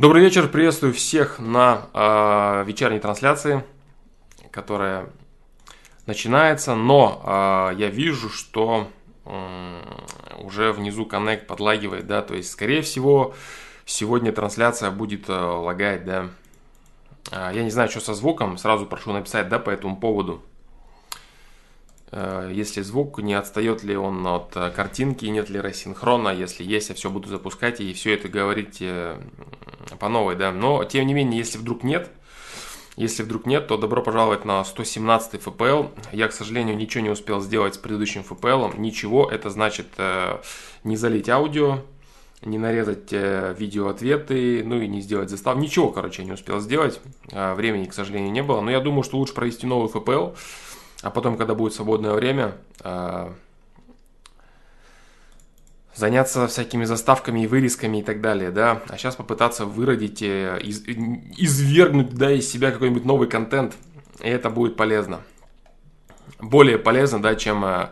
Добрый вечер, приветствую всех на э, вечерней трансляции, которая начинается, но э, я вижу, что э, уже внизу Connect подлагивает, да, то есть, скорее всего, сегодня трансляция будет э, лагать, да. Э, я не знаю, что со звуком, сразу прошу написать, да, по этому поводу. Э, если звук, не отстает ли он от э, картинки, нет ли рассинхрона, если есть, я все буду запускать и все это говорить э, по новой, да. Но, тем не менее, если вдруг нет, если вдруг нет, то добро пожаловать на 117 FPL. Я, к сожалению, ничего не успел сделать с предыдущим FPL. Ничего, это значит не залить аудио, не нарезать видео-ответы, ну и не сделать застав. Ничего, короче, я не успел сделать. Времени, к сожалению, не было. Но я думаю, что лучше провести новый FPL а потом, когда будет свободное время, а, заняться всякими заставками и вырезками и так далее, да, а сейчас попытаться выродить, э, из, извергнуть, да, из себя какой-нибудь новый контент, и это будет полезно. Более полезно, да, чем э,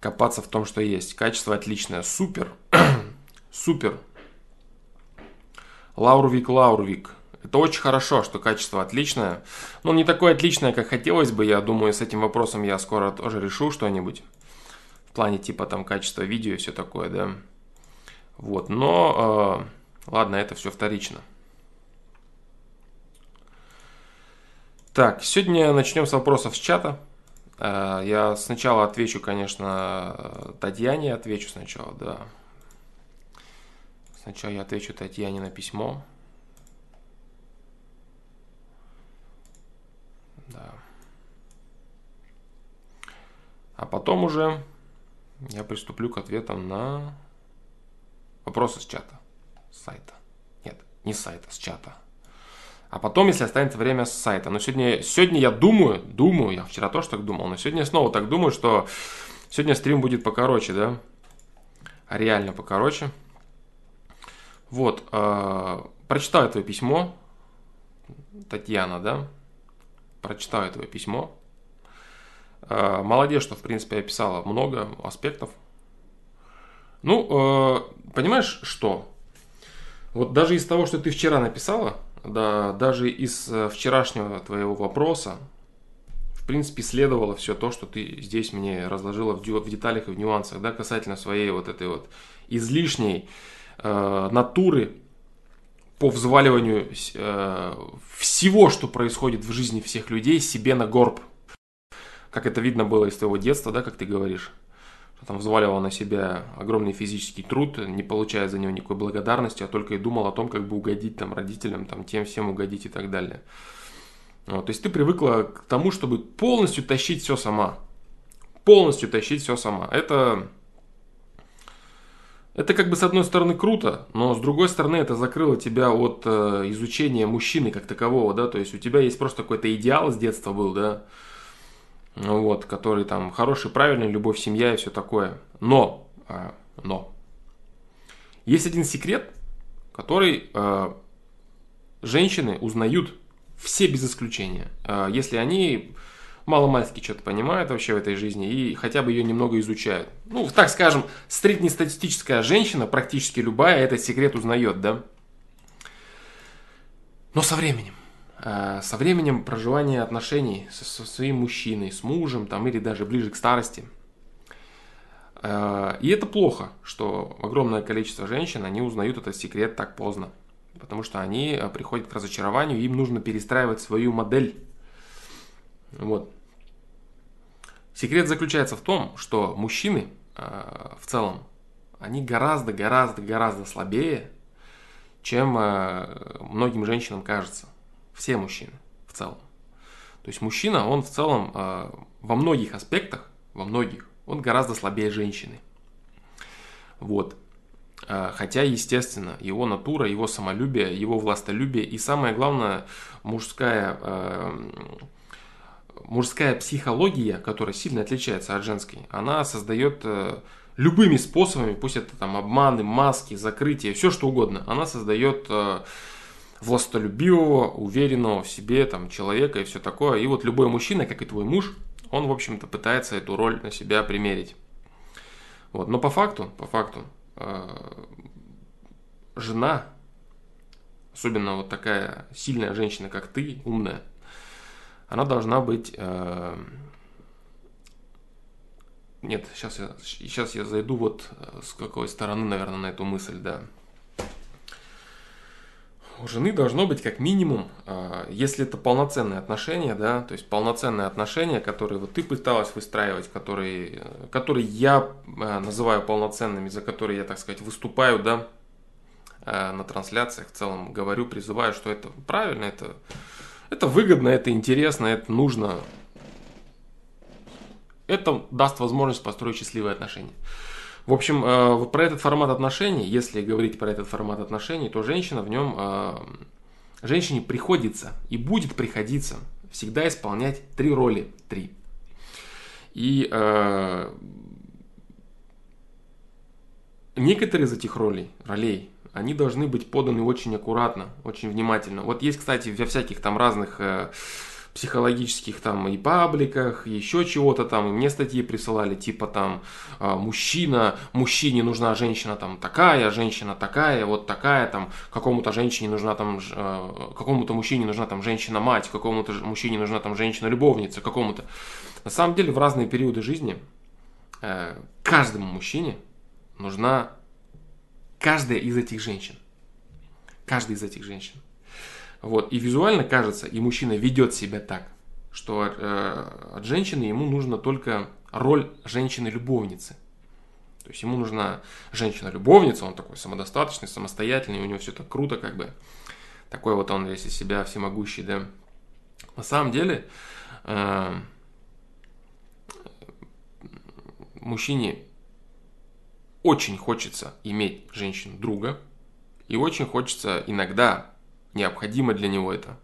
копаться в том, что есть. Качество отличное, супер, супер. Лаурвик, Лаурвик, это очень хорошо, что качество отличное. Но не такое отличное, как хотелось бы. Я думаю, с этим вопросом я скоро тоже решу что-нибудь. В плане типа там качества видео и все такое, да. Вот, но э, ладно, это все вторично. Так, сегодня начнем с вопросов с чата. Э, я сначала отвечу, конечно, Татьяне, отвечу сначала, да. Сначала я отвечу Татьяне на письмо. А потом уже я приступлю к ответам на вопросы с чата, с сайта. Нет, не с сайта, с чата. А потом, если останется время, с сайта. Но сегодня, сегодня я думаю, думаю, я вчера тоже так думал, но сегодня я снова так думаю, что сегодня стрим будет покороче, да? Реально покороче. Вот, э, прочитаю твое письмо, Татьяна, да? прочитаю твое письмо. Э, молодец, что, в принципе, описала много аспектов. Ну, э, понимаешь, что? Вот даже из того, что ты вчера написала, да, даже из э, вчерашнего твоего вопроса, в принципе, следовало все то, что ты здесь мне разложила в, в деталях и в нюансах, да, касательно своей вот этой вот излишней э, натуры по взваливанию э, всего, что происходит в жизни всех людей, себе на горб. Как это видно было из твоего детства, да, как ты говоришь. Что там взваливал на себя огромный физический труд, не получая за него никакой благодарности, а только и думал о том, как бы угодить там родителям, там тем всем угодить и так далее. Вот, то есть ты привыкла к тому, чтобы полностью тащить все сама. Полностью тащить все сама. Это это как бы с одной стороны круто, но с другой стороны это закрыло тебя от э, изучения мужчины как такового, да, то есть у тебя есть просто какой-то идеал с детства был, да, вот, который там хороший, правильный, любовь, семья и все такое. Но, э, но, есть один секрет, который э, женщины узнают все без исключения, э, если они маломальски что-то понимают вообще в этой жизни и хотя бы ее немного изучают. Ну, так скажем, среднестатистическая женщина, практически любая, этот секрет узнает, да? Но со временем, со временем проживания отношений со, со своим мужчиной, с мужем, там, или даже ближе к старости. Э, и это плохо, что огромное количество женщин, они узнают этот секрет так поздно. Потому что они э, приходят к разочарованию, им нужно перестраивать свою модель. Вот. Секрет заключается в том, что мужчины э, в целом, они гораздо, гораздо, гораздо слабее, чем э, многим женщинам кажется. Все мужчины в целом. То есть мужчина, он в целом э, во многих аспектах, во многих, он гораздо слабее женщины. Вот. Хотя, естественно, его натура, его самолюбие, его властолюбие и самое главное, мужская мужская психология, которая сильно отличается от женской, она создает любыми способами, пусть это там обманы, маски, закрытие, все что угодно, она создает э, властолюбивого, уверенного в себе там человека и все такое. И вот любой мужчина, как и твой муж, он, в общем-то, пытается эту роль на себя примерить. Вот. Но по факту, по факту, э, жена особенно вот такая сильная женщина, как ты, умная, она должна быть... Э... Нет, сейчас я, сейчас я зайду вот э, с какой стороны, наверное, на эту мысль, да у жены должно быть как минимум, а, если это полноценные отношения, да, то есть полноценные отношения, которые вот ты пыталась выстраивать, которые, которые я а, называю полноценными, за которые я, так сказать, выступаю, да, а, на трансляциях в целом говорю, призываю, что это правильно, это, это выгодно, это интересно, это нужно. Это даст возможность построить счастливые отношения. В общем, э, про этот формат отношений, если говорить про этот формат отношений, то женщина в нем, э, женщине приходится и будет приходиться всегда исполнять три роли. Три. И э, некоторые из этих ролей, ролей, они должны быть поданы очень аккуратно, очень внимательно. Вот есть, кстати, во всяких там разных психологических там и пабликах, еще чего-то там, и мне статьи присылали, типа там а, мужчина, мужчине нужна женщина там такая, женщина такая, вот такая, там какому-то женщине нужна там, а, какому-то мужчине нужна там женщина-мать, какому-то мужчине нужна там женщина-любовница, какому-то. На самом деле в разные периоды жизни э, каждому мужчине нужна каждая из этих женщин. Каждая из этих женщин. Вот. И визуально кажется, и мужчина ведет себя так, что э, от женщины ему нужна только роль женщины-любовницы. То есть ему нужна женщина-любовница, он такой самодостаточный, самостоятельный, у него все так круто, как бы. Такой вот он весь из себя всемогущий, да. На самом деле, э, мужчине очень хочется иметь женщину-друга, и очень хочется иногда необходимо для него это.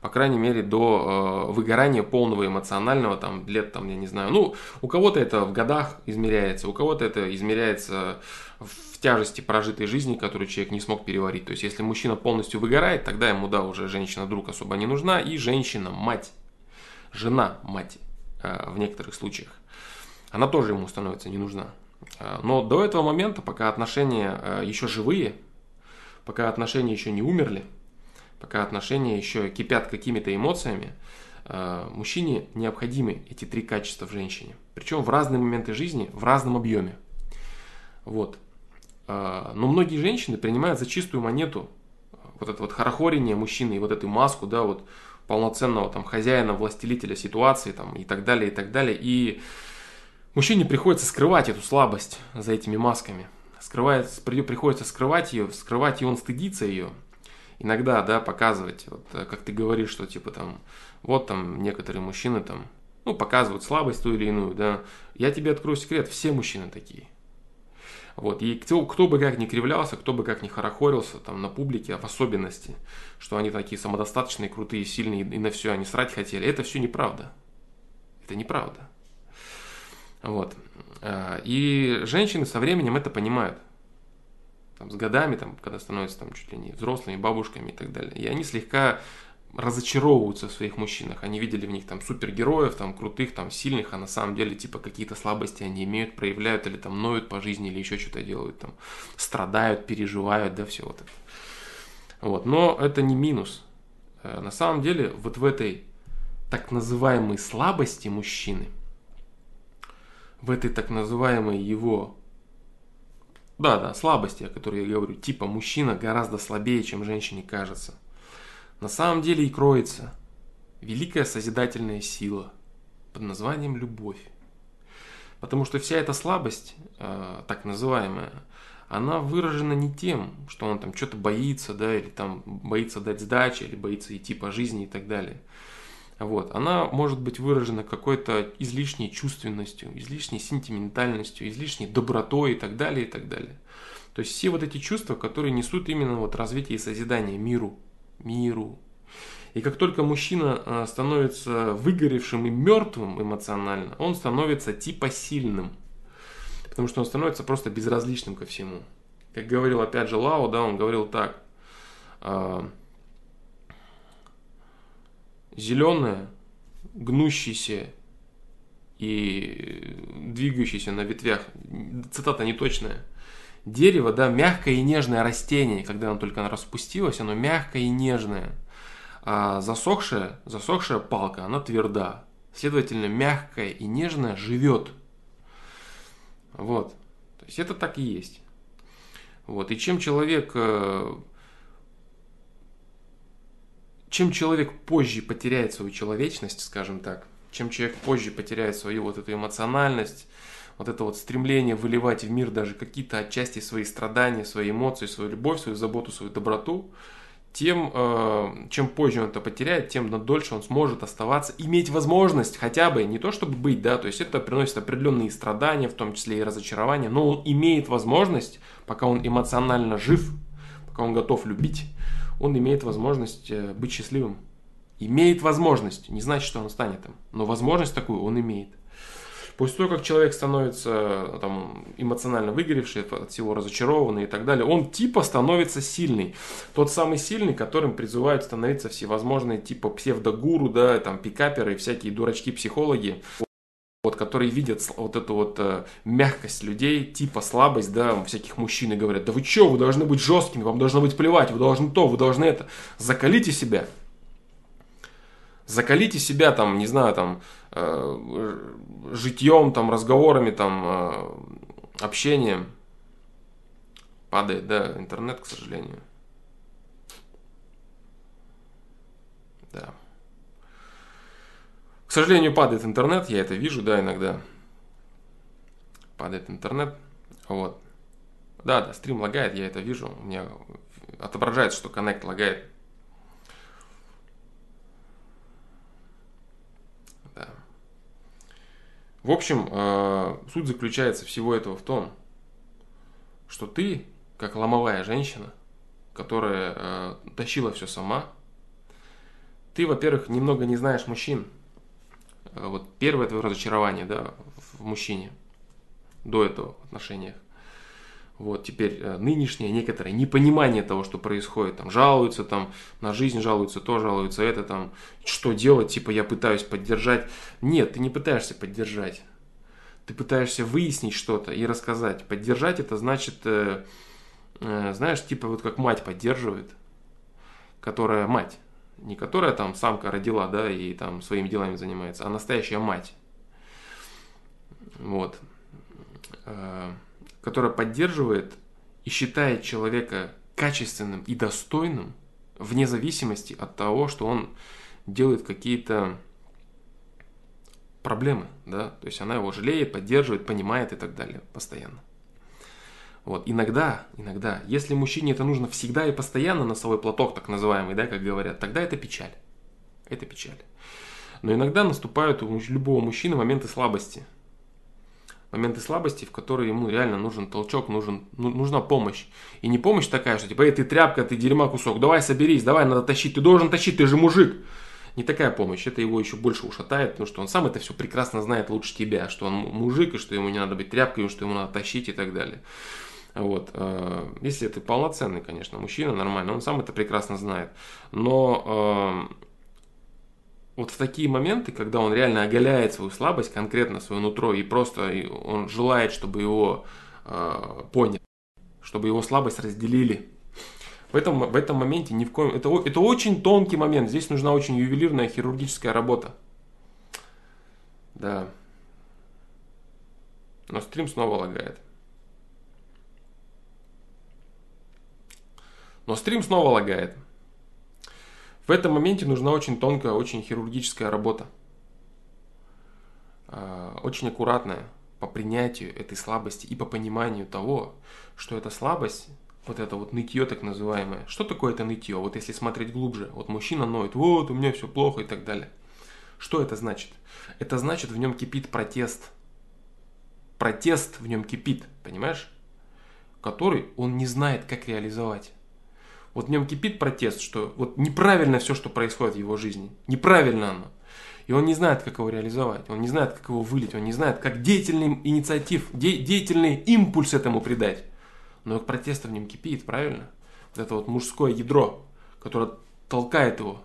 По крайней мере, до э, выгорания полного эмоционального, там, лет, там, я не знаю. Ну, у кого-то это в годах измеряется, у кого-то это измеряется в тяжести прожитой жизни, которую человек не смог переварить. То есть, если мужчина полностью выгорает, тогда ему, да, уже женщина-друг особо не нужна, и женщина-мать, жена-мать э, в некоторых случаях, она тоже ему становится не нужна. Э, но до этого момента, пока отношения э, еще живые, пока отношения еще не умерли, пока отношения еще кипят какими-то эмоциями, э, мужчине необходимы эти три качества в женщине. Причем в разные моменты жизни, в разном объеме. Вот. Э, но многие женщины принимают за чистую монету э, вот это вот хорохорение мужчины и вот эту маску, да, вот полноценного там хозяина, властелителя ситуации там и так далее, и так далее. И мужчине приходится скрывать эту слабость за этими масками. Скрывает, приходится скрывать ее, скрывать, и он стыдится ее иногда, да, показывать, вот, э, как ты говоришь, что типа там, вот там некоторые мужчины там, ну, показывают слабость ту или иную, да. Я тебе открою секрет, все мужчины такие. Вот, и кто, кто бы как ни кривлялся, кто бы как ни хорохорился там на публике, в особенности, что они такие самодостаточные, крутые, сильные, и на все они срать хотели, это все неправда. Это неправда. Вот. Э, и женщины со временем это понимают там, с годами, там, когда становятся там, чуть ли не взрослыми, бабушками и так далее. И они слегка разочаровываются в своих мужчинах. Они видели в них там супергероев, там крутых, там сильных, а на самом деле типа какие-то слабости они имеют, проявляют или там ноют по жизни или еще что-то делают, там страдают, переживают, да, все вот это. Вот. Но это не минус. Э, на самом деле вот в этой так называемой слабости мужчины, в этой так называемой его да, да, слабости, о которой я говорю. Типа мужчина гораздо слабее, чем женщине кажется. На самом деле и кроется великая созидательная сила под названием любовь. Потому что вся эта слабость, э, так называемая, она выражена не тем, что он там что-то боится, да, или там боится дать сдачи, или боится идти по жизни и так далее. Вот. Она может быть выражена какой-то излишней чувственностью, излишней сентиментальностью, излишней добротой и так далее, и так далее. То есть все вот эти чувства, которые несут именно вот развитие и созидание миру, миру. И как только мужчина а, становится выгоревшим и мертвым эмоционально, он становится типа сильным. Потому что он становится просто безразличным ко всему. Как говорил опять же Лао, да, он говорил так а, – зеленое, гнущееся и двигающееся на ветвях, цитата неточная, Дерево, да, мягкое и нежное растение, когда оно только распустилось, оно мягкое и нежное. А засохшая, засохшая палка, она тверда. Следовательно, мягкая и нежная живет. Вот. То есть это так и есть. Вот. И чем человек, э, чем человек позже потеряет свою человечность, скажем так, чем человек позже потеряет свою вот эту эмоциональность, вот это вот стремление выливать в мир даже какие-то отчасти свои страдания, свои эмоции, свою любовь, свою заботу, свою доброту, тем, э, чем позже он это потеряет, тем дольше он сможет оставаться, иметь возможность хотя бы, не то чтобы быть, да, то есть это приносит определенные страдания, в том числе и разочарования, но он имеет возможность, пока он эмоционально жив, пока он готов любить, он имеет возможность э, быть счастливым. Имеет возможность, не значит, что он станет им, но возможность такую он имеет. После того, как человек становится там, эмоционально выгоревший, от всего разочарованный и так далее, он типа становится сильный. Тот самый сильный, которым призывают становиться всевозможные типа псевдогуру, да, там пикаперы всякие дурачки-психологи вот, которые видят вот эту вот э, мягкость людей, типа слабость, да, всяких мужчин и говорят, да вы что, вы должны быть жесткими, вам должно быть плевать, вы должны то, вы должны это. Закалите себя. Закалите себя там, не знаю, там, э, житьем, там, разговорами, там, э, общением. Падает, да, интернет, к сожалению. Да. К сожалению, падает интернет, я это вижу, да, иногда. Падает интернет, вот. Да, да, стрим лагает, я это вижу. У меня отображается, что коннект лагает. Да. В общем, э, суть заключается всего этого в том, что ты, как ломовая женщина, которая э, тащила все сама, ты, во-первых, немного не знаешь мужчин, вот первое твое разочарование, да, в мужчине до этого в отношениях. Вот теперь э, нынешнее некоторое непонимание того, что происходит, там жалуются там на жизнь, жалуются то, жалуются это, там что делать, типа я пытаюсь поддержать. Нет, ты не пытаешься поддержать. Ты пытаешься выяснить что-то и рассказать. Поддержать это значит, э, э, знаешь, типа вот как мать поддерживает, которая мать не которая там самка родила, да, и там своими делами занимается, а настоящая мать. Вот. Э, которая поддерживает и считает человека качественным и достойным вне зависимости от того, что он делает какие-то проблемы, да, то есть она его жалеет, поддерживает, понимает и так далее постоянно. Вот. Иногда, иногда, если мужчине это нужно всегда и постоянно, носовой платок так называемый, да, как говорят, тогда это печаль. Это печаль. Но иногда наступают у любого мужчины моменты слабости. Моменты слабости, в которые ему реально нужен толчок, нужен, ну, нужна помощь. И не помощь такая, что типа, эй, ты тряпка, ты дерьма кусок, давай соберись, давай, надо тащить, ты должен тащить, ты же мужик. Не такая помощь, это его еще больше ушатает, потому что он сам это все прекрасно знает лучше тебя, что он мужик, и что ему не надо быть тряпкой, и что ему надо тащить и так далее. Вот. Э, если это полноценный, конечно, мужчина, нормально, он сам это прекрасно знает. Но э, вот в такие моменты, когда он реально оголяет свою слабость, конкретно свое нутро, и просто он желает, чтобы его э, поняли, чтобы его слабость разделили. В этом, в этом моменте ни в коем... Это, это очень тонкий момент. Здесь нужна очень ювелирная хирургическая работа. Да. Но стрим снова лагает. Но стрим снова лагает. В этом моменте нужна очень тонкая, очень хирургическая работа. А, очень аккуратная по принятию этой слабости и по пониманию того, что эта слабость, вот это вот нытье так называемое, что такое это нытье? Вот если смотреть глубже, вот мужчина ноет, вот у меня все плохо и так далее. Что это значит? Это значит в нем кипит протест. Протест в нем кипит, понимаешь? Который он не знает, как реализовать. Вот в нем кипит протест, что вот неправильно все, что происходит в его жизни. Неправильно оно. И он не знает, как его реализовать, он не знает, как его вылить, он не знает, как деятельный инициатив, де, деятельный импульс этому придать. Но протест в нем кипит, правильно? Вот это вот мужское ядро, которое толкает его.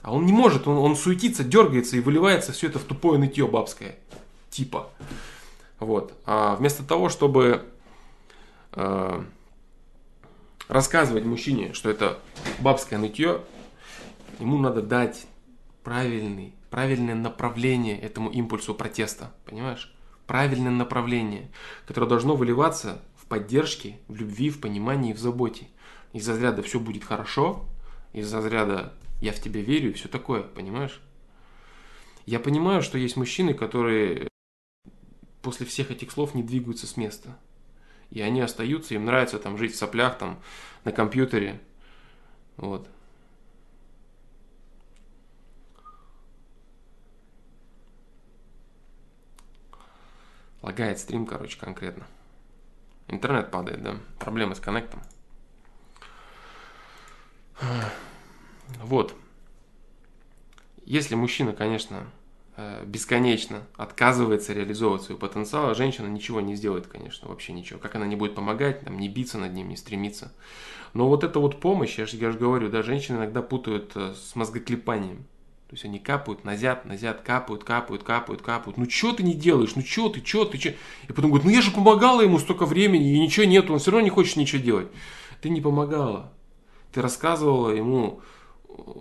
А он не может, он, он суетится, дергается и выливается все это в тупое нытье бабское. Типа. Вот. А вместо того, чтобы э, рассказывать мужчине, что это бабское нытье, ему надо дать правильный, правильное направление этому импульсу протеста, понимаешь? Правильное направление, которое должно выливаться в поддержке, в любви, в понимании, в заботе. Из разряда все будет хорошо, из разряда я в тебя верю и все такое, понимаешь? Я понимаю, что есть мужчины, которые после всех этих слов не двигаются с места. И они остаются, им нравится там жить в соплях, там, на компьютере. Вот. Лагает стрим, короче, конкретно. Интернет падает, да? Проблемы с коннектом. Вот. Если мужчина, конечно, бесконечно отказывается реализовывать свой потенциал, а женщина ничего не сделает, конечно, вообще ничего. Как она не будет помогать, там, не биться над ним, не стремиться. Но вот эта вот помощь, я же, я же говорю, да, женщины иногда путают э, с мозгоклепанием. То есть они капают, назят, назят, капают, капают, капают, капают. Ну что ты не делаешь? Ну что ты, что ты, что? И потом говорят, ну я же помогала ему столько времени, и ничего нет, он все равно не хочет ничего делать. Ты не помогала. Ты рассказывала ему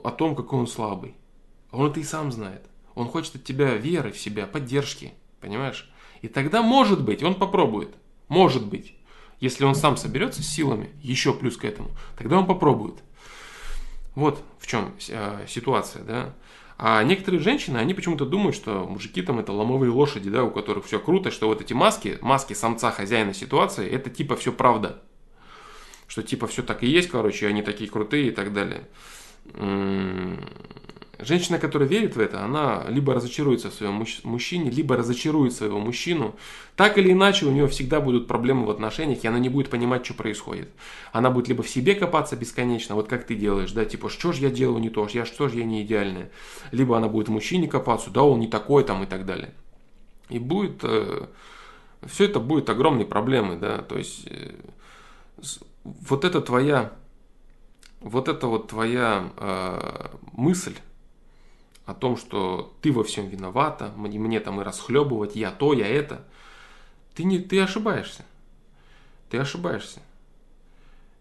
о том, какой он слабый. А он это и сам знает. Он хочет от тебя веры в себя, поддержки. Понимаешь? И тогда, может быть, он попробует. Может быть. Если он сам соберется с силами, еще плюс к этому, тогда он попробует. Вот в чем э, ситуация, да. А некоторые женщины, они почему-то думают, что мужики там это ломовые лошади, да, у которых все круто, что вот эти маски, маски самца хозяина ситуации, это типа все правда. Что типа все так и есть, короче, они такие крутые и так далее. Женщина, которая верит в это, она либо разочаруется в своем мужчине, либо разочарует своего мужчину. Так или иначе, у нее всегда будут проблемы в отношениях, и она не будет понимать, что происходит. Она будет либо в себе копаться бесконечно, вот как ты делаешь, да, типа, что же я делаю не то, я что же я не идеальная. Либо она будет в мужчине копаться, да, он не такой там и так далее. И будет, э, все это будет огромной проблемой, да, то есть, э, вот это твоя, вот это вот твоя э, мысль, о том, что ты во всем виновата, мне, мне там и расхлебывать, я то, я это. Ты, не, ты ошибаешься. Ты ошибаешься.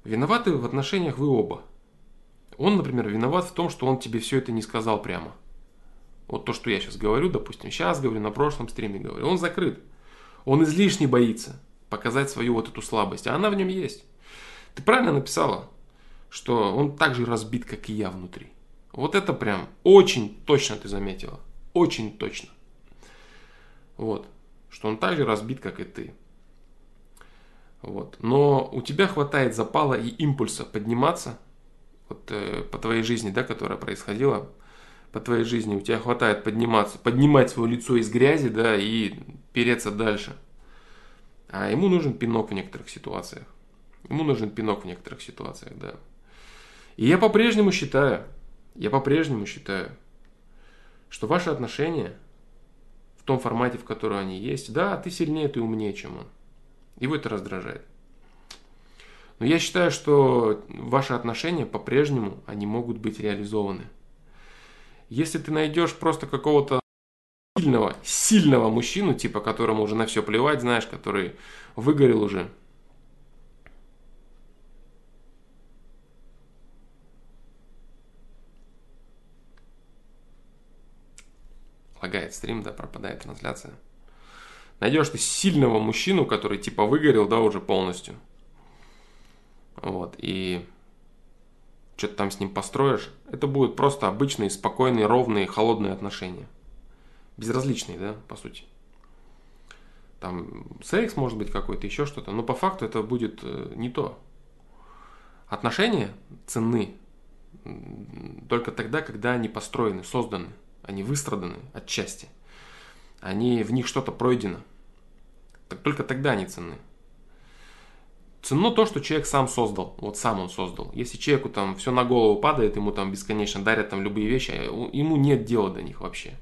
Виноваты в отношениях вы оба. Он, например, виноват в том, что он тебе все это не сказал прямо. Вот то, что я сейчас говорю, допустим, сейчас говорю, на прошлом стриме говорю. Он закрыт. Он излишне боится показать свою вот эту слабость, а она в нем есть. Ты правильно написала, что он так же разбит, как и я внутри. Вот это прям очень точно ты заметила. Очень точно. Вот. Что он так же разбит, как и ты. Вот. Но у тебя хватает запала и импульса подниматься вот, э, по твоей жизни, да, которая происходила, по твоей жизни, у тебя хватает подниматься, поднимать свое лицо из грязи, да, и переться дальше. А ему нужен пинок в некоторых ситуациях. Ему нужен пинок в некоторых ситуациях, да. И я по-прежнему считаю, я по-прежнему считаю, что ваши отношения в том формате, в котором они есть, да, ты сильнее, ты умнее, чем он. Его это раздражает. Но я считаю, что ваши отношения по-прежнему, они могут быть реализованы. Если ты найдешь просто какого-то сильного, сильного мужчину, типа которому уже на все плевать, знаешь, который выгорел уже, лагает стрим, да, пропадает трансляция. Найдешь ты сильного мужчину, который типа выгорел, да, уже полностью. Вот, и что-то там с ним построишь. Это будут просто обычные, спокойные, ровные, холодные отношения. Безразличные, да, по сути. Там секс может быть какой-то, еще что-то, но по факту это будет э, не то. Отношения ценны только тогда, когда они построены, созданы они выстраданы отчасти, они, в них что-то пройдено. Так только тогда они ценны. Ценно то, что человек сам создал, вот сам он создал. Если человеку там все на голову падает, ему там бесконечно дарят там любые вещи, а ему нет дела до них вообще.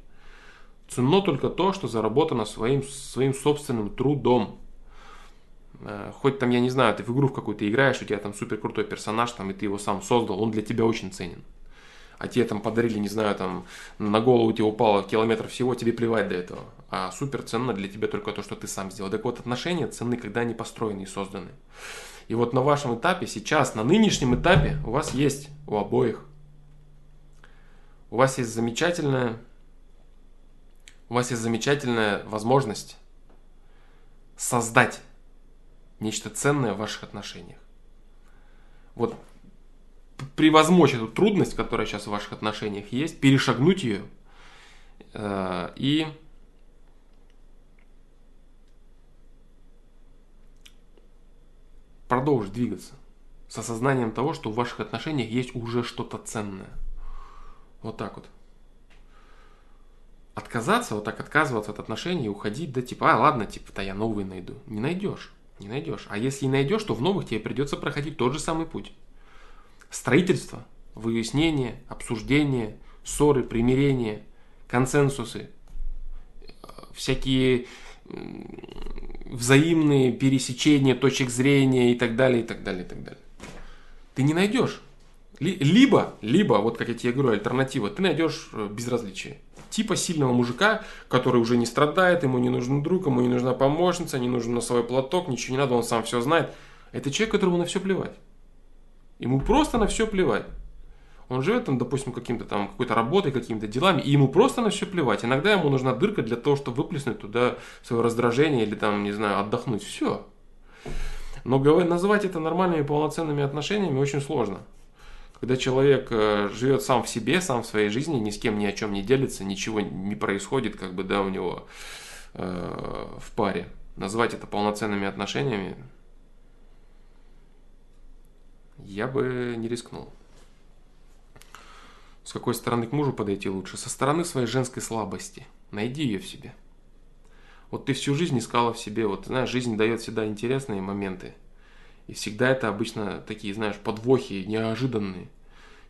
Ценно только то, что заработано своим, своим собственным трудом. Э, хоть там, я не знаю, ты в игру в какую-то играешь, у тебя там супер крутой персонаж, там, и ты его сам создал, он для тебя очень ценен. А тебе там подарили, не знаю, там на голову тебе упало километров всего, тебе плевать до этого. А супер ценно для тебя только то, что ты сам сделал. Так вот, отношения ценны, когда они построены и созданы. И вот на вашем этапе, сейчас, на нынешнем этапе, у вас есть, у обоих, у вас есть замечательная, у вас есть замечательная возможность создать нечто ценное в ваших отношениях. Вот превозмочь эту трудность, которая сейчас в ваших отношениях есть, перешагнуть ее э, и продолжить двигаться с осознанием того, что в ваших отношениях есть уже что-то ценное. Вот так вот. Отказаться, вот так отказываться от отношений, уходить, да типа, а ладно, типа, да я новые найду. Не найдешь, не найдешь. А если и найдешь, то в новых тебе придется проходить тот же самый путь. Строительство, выяснение, обсуждение, ссоры, примирение, консенсусы, всякие взаимные пересечения точек зрения и так далее, и так далее, и так далее. Ты не найдешь. Либо, либо, вот как я тебе говорю, альтернатива, ты найдешь э, безразличие. Типа сильного мужика, который уже не страдает, ему не нужен друг, ему не нужна помощница, не нужен носовой платок, ничего не надо, он сам все знает. Это человек, которому на все плевать. Ему просто на все плевать. Он живет там, допустим, каким-то там, какой-то работой, какими-то делами, и ему просто на все плевать. Иногда ему нужна дырка для того, чтобы выплеснуть туда свое раздражение или там, не знаю, отдохнуть. Все. Но назвать это нормальными полноценными отношениями очень сложно. Когда человек э, живет сам в себе, сам в своей жизни, ни с кем ни о чем не делится, ничего не происходит, как бы, да, у него э, в паре. Назвать это полноценными отношениями я бы не рискнул. С какой стороны к мужу подойти лучше? Со стороны своей женской слабости. Найди ее в себе. Вот ты всю жизнь искала в себе, вот знаешь, жизнь дает всегда интересные моменты. И всегда это обычно такие, знаешь, подвохи неожиданные.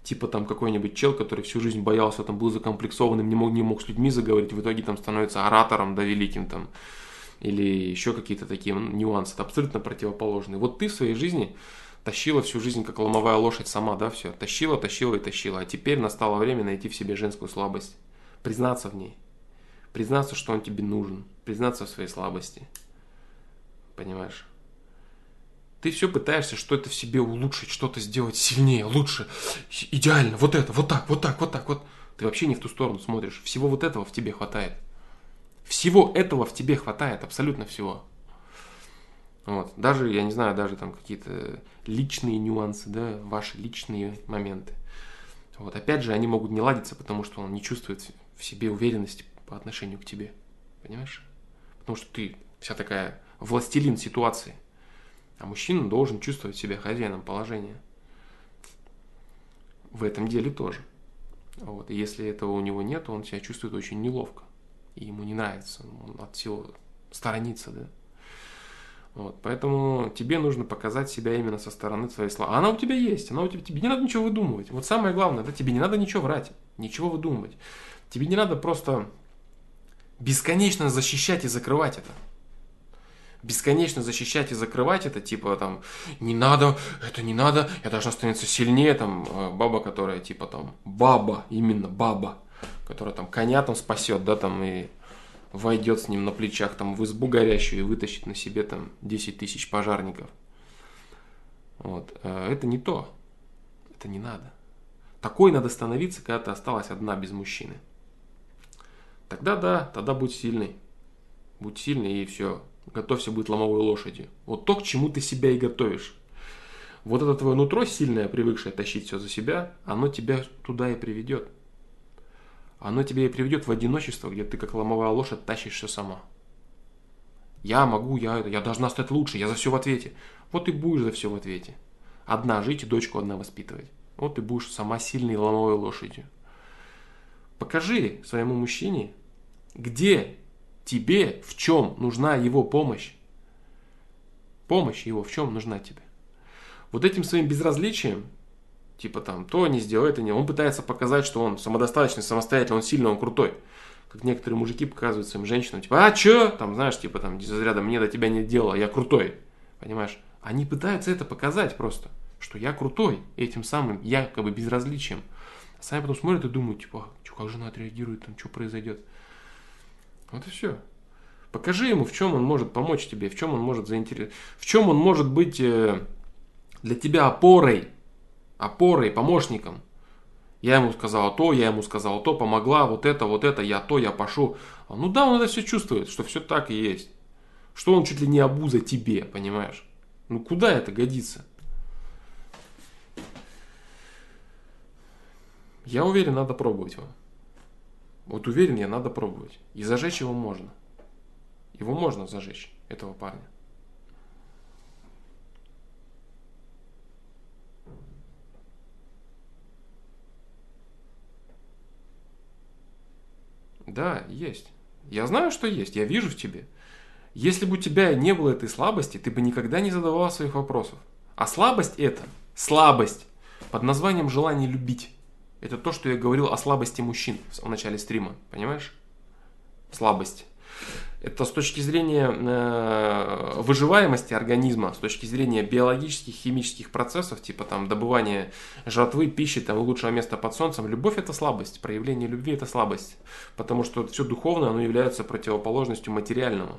Типа там какой-нибудь чел, который всю жизнь боялся, там был закомплексованным, не мог, не мог с людьми заговорить, в итоге там становится оратором, да, великим там. Или еще какие-то такие нюансы, абсолютно противоположные. Вот ты в своей жизни тащила всю жизнь, как ломовая лошадь сама, да, все. Тащила, тащила и тащила. А теперь настало время найти в себе женскую слабость. Признаться в ней. Признаться, что он тебе нужен. Признаться в своей слабости. Понимаешь? Ты все пытаешься что-то в себе улучшить, что-то сделать сильнее, лучше, идеально, вот это, вот так, вот так, вот так, вот. Ты вообще не в ту сторону смотришь. Всего вот этого в тебе хватает. Всего этого в тебе хватает, абсолютно всего. Вот. Даже, я не знаю, даже там какие-то личные нюансы, да, ваши личные моменты. Вот. Опять же, они могут не ладиться, потому что он не чувствует в себе уверенности по отношению к тебе. Понимаешь? Потому что ты вся такая властелин ситуации. А мужчина должен чувствовать себя хозяином положения. В этом деле тоже. Вот. И если этого у него нет, он себя чувствует очень неловко. И ему не нравится. Он от всего сторонится, да. Вот, поэтому тебе нужно показать себя именно со стороны своей славы. Она у тебя есть, она у тебя, тебе не надо ничего выдумывать. Вот самое главное, да, тебе не надо ничего врать, ничего выдумывать. Тебе не надо просто бесконечно защищать и закрывать это. Бесконечно защищать и закрывать это, типа там, не надо, это не надо, я должна становиться сильнее, там, э, баба, которая, типа там, баба, именно баба, которая там коня там спасет, да, там, и войдет с ним на плечах там в избу горящую и вытащит на себе там 10 тысяч пожарников. Вот. Э, это не то. Это не надо. Такой надо становиться, когда ты осталась одна без мужчины. Тогда да, тогда будь сильной. Будь сильной и все. Готовься быть ломовой лошадью. Вот то, к чему ты себя и готовишь. Вот это твое нутро сильное, привыкшее тащить все за себя, оно тебя туда и приведет оно тебя и приведет в одиночество, где ты как ломовая лошадь тащишь все сама. Я могу, я это, я должна стать лучше, я за все в ответе. Вот и будешь за все в ответе. Одна жить и дочку одна воспитывать. Вот ты будешь сама сильной ломовой лошадью. Покажи своему мужчине, где тебе, в чем нужна его помощь. Помощь его в чем нужна тебе. Вот этим своим безразличием Типа там, то не сделал, это не. Он пытается показать, что он самодостаточный, самостоятельный, он сильный, он крутой. Как некоторые мужики показывают своим женщинам, типа, а чё? Там, знаешь, типа там, из разряда, мне до тебя нет дела, я крутой. Понимаешь? Они пытаются это показать просто, что я крутой, этим самым якобы безразличием. А сами потом смотрят и думают, типа, «А, как жена отреагирует, там, что произойдет. Вот и все. Покажи ему, в чем он может помочь тебе, в чем он может заинтересовать, в чем он может быть э, для тебя опорой, опорой, помощником. Я ему сказала то, я ему сказала то, помогла, вот это, вот это, я то, я пошу. Ну да, он это все чувствует, что все так и есть. Что он чуть ли не обуза тебе, понимаешь? Ну куда это годится? Я уверен, надо пробовать его. Вот уверен я, надо пробовать. И зажечь его можно. Его можно зажечь, этого парня. Да, есть. Я знаю, что есть. Я вижу в тебе. Если бы у тебя не было этой слабости, ты бы никогда не задавал своих вопросов. А слабость это, слабость под названием желание любить. Это то, что я говорил о слабости мужчин в начале стрима, понимаешь? Слабость. Это с точки зрения э, выживаемости организма, с точки зрения биологических, химических процессов, типа там добывания жратвы, пищи, там лучшего места под солнцем, любовь это слабость, проявление любви это слабость, потому что все духовное, оно является противоположностью материальному.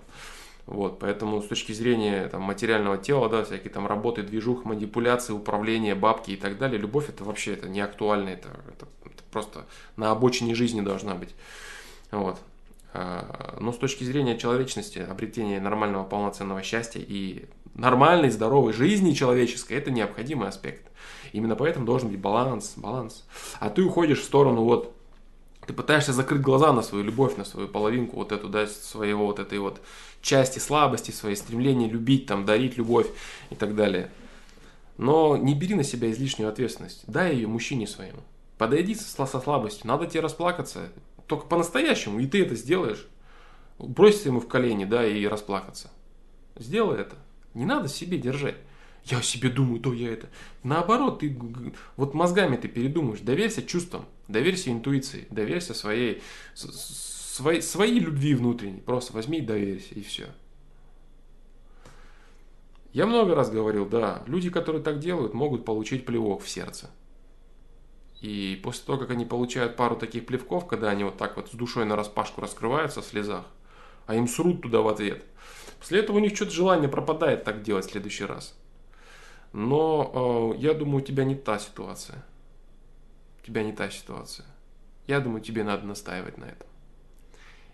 Вот, поэтому с точки зрения там, материального тела, да, всякие там работы, движух, манипуляции, управление, бабки и так далее, любовь это вообще это не актуально, это, это, это просто на обочине жизни должна быть. Вот. А, но с точки зрения человечности, обретения нормального полноценного счастья и нормальной, здоровой жизни человеческой, это необходимый аспект. Именно поэтому должен быть баланс, баланс. А ты уходишь в сторону вот ты пытаешься закрыть глаза на свою любовь, на свою половинку, вот эту, да, своего вот этой вот части слабости, свои стремления любить, там, дарить любовь и так далее. Но не бери на себя излишнюю ответственность. Дай ее мужчине своему. Подойди со, со слабостью. Надо тебе расплакаться. Только по-настоящему. И ты это сделаешь. Броситься ему в колени, да, и расплакаться. Сделай это. Не надо себе держать я о себе думаю, то я это. Наоборот, ты вот мозгами ты передумаешь, доверься чувствам, доверься интуиции, доверься своей, своей, своей любви внутренней. Просто возьми и доверься, и все. Я много раз говорил, да, люди, которые так делают, могут получить плевок в сердце. И после того, как они получают пару таких плевков, когда они вот так вот с душой на распашку раскрываются в слезах, а им срут туда в ответ, после этого у них что-то желание пропадает так делать в следующий раз. Но э, я думаю, у тебя не та ситуация. У тебя не та ситуация. Я думаю, тебе надо настаивать на этом.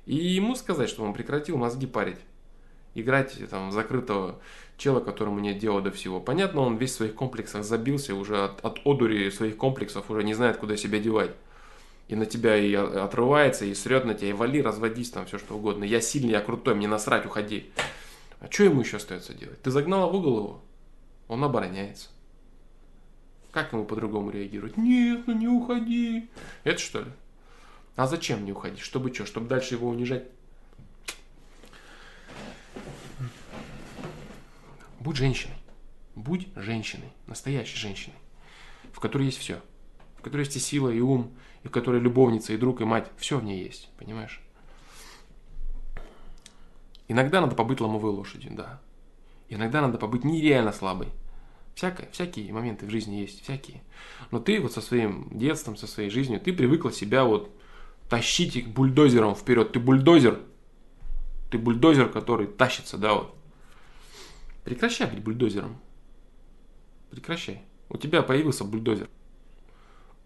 И ему сказать, что он прекратил мозги парить. Играть там закрытого чела, которому нет дела до всего. Понятно, он весь в своих комплексах забился, уже от, от одури своих комплексов уже не знает, куда себя девать. И на тебя и отрывается, и срет на тебя, и вали, разводись там, все что угодно. Я сильный, я крутой, мне насрать, уходи. А что ему еще остается делать? Ты загнала в угол его? Он обороняется. Как ему по-другому реагировать? Нет, ну не уходи. Это что ли? А зачем не уходить? Чтобы что? Чтобы дальше его унижать? Будь женщиной. Будь женщиной. Настоящей женщиной. В которой есть все. В которой есть и сила, и ум, и в которой любовница, и друг, и мать. Все в ней есть. Понимаешь? Иногда надо побыть ломовой лошадью, да. Иногда надо побыть нереально слабой. Всякое, всякие моменты в жизни есть, всякие. Но ты вот со своим детством, со своей жизнью, ты привыкла себя вот тащить бульдозером вперед. Ты бульдозер. Ты бульдозер, который тащится, да, вот. Прекращай быть бульдозером. Прекращай. У тебя появился бульдозер.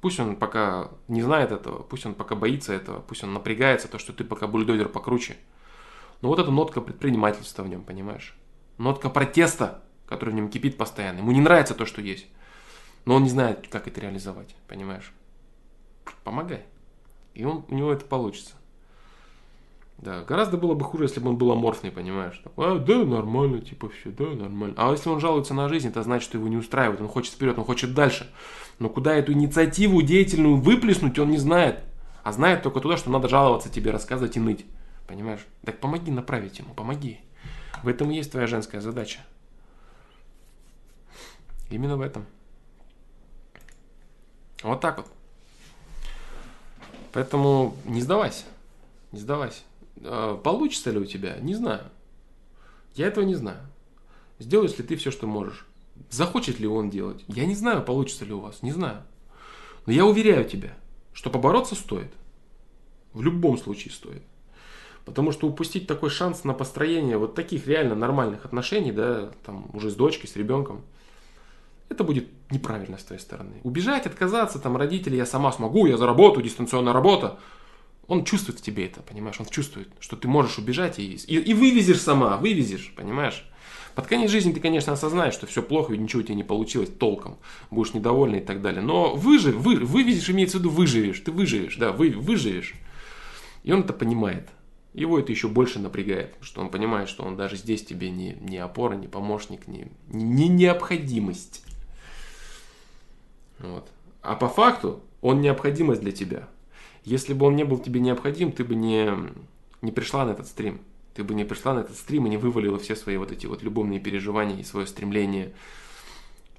Пусть он пока не знает этого, пусть он пока боится этого, пусть он напрягается, то, что ты пока бульдозер покруче. Но вот эта нотка предпринимательства в нем, понимаешь? нотка протеста, который в нем кипит постоянно. Ему не нравится то, что есть. Но он не знает, как это реализовать, понимаешь? Помогай. И он, у него это получится. Да, гораздо было бы хуже, если бы он был аморфный, понимаешь? а, да, нормально, типа все, да, нормально. А если он жалуется на жизнь, это значит, что его не устраивает, он хочет вперед, он хочет дальше. Но куда эту инициативу деятельную выплеснуть, он не знает. А знает только туда, что надо жаловаться тебе, рассказывать и ныть. Понимаешь? Так помоги направить ему, помоги. В этом и есть твоя женская задача. Именно в этом. Вот так вот. Поэтому не сдавайся. Не сдавайся. А, получится ли у тебя? Не знаю. Я этого не знаю. Сделаешь ли ты все, что можешь? Захочет ли он делать? Я не знаю, получится ли у вас. Не знаю. Но я уверяю тебя, что побороться стоит. В любом случае стоит. Потому что упустить такой шанс на построение вот таких реально нормальных отношений, да, там уже с дочкой, с ребенком, это будет неправильно с твоей стороны. Убежать, отказаться, там, родители, я сама смогу, я заработаю, дистанционная работа. Он чувствует в тебе это, понимаешь? Он чувствует, что ты можешь убежать и, и, и вывезешь сама, вывезешь, понимаешь? Под конец жизни ты, конечно, осознаешь, что все плохо, и ничего у тебя не получилось толком. Будешь недовольный и так далее. Но выжив, вы, вывезешь, имеется в виду выживешь. Ты выживешь, да, вы, выживешь. И он это понимает. Его это еще больше напрягает, что он понимает, что он даже здесь тебе не, не опора, не помощник, не, не необходимость. Вот. А по факту он необходимость для тебя. Если бы он не был тебе необходим, ты бы не, не пришла на этот стрим. Ты бы не пришла на этот стрим и не вывалила все свои вот эти вот любовные переживания и свое стремление,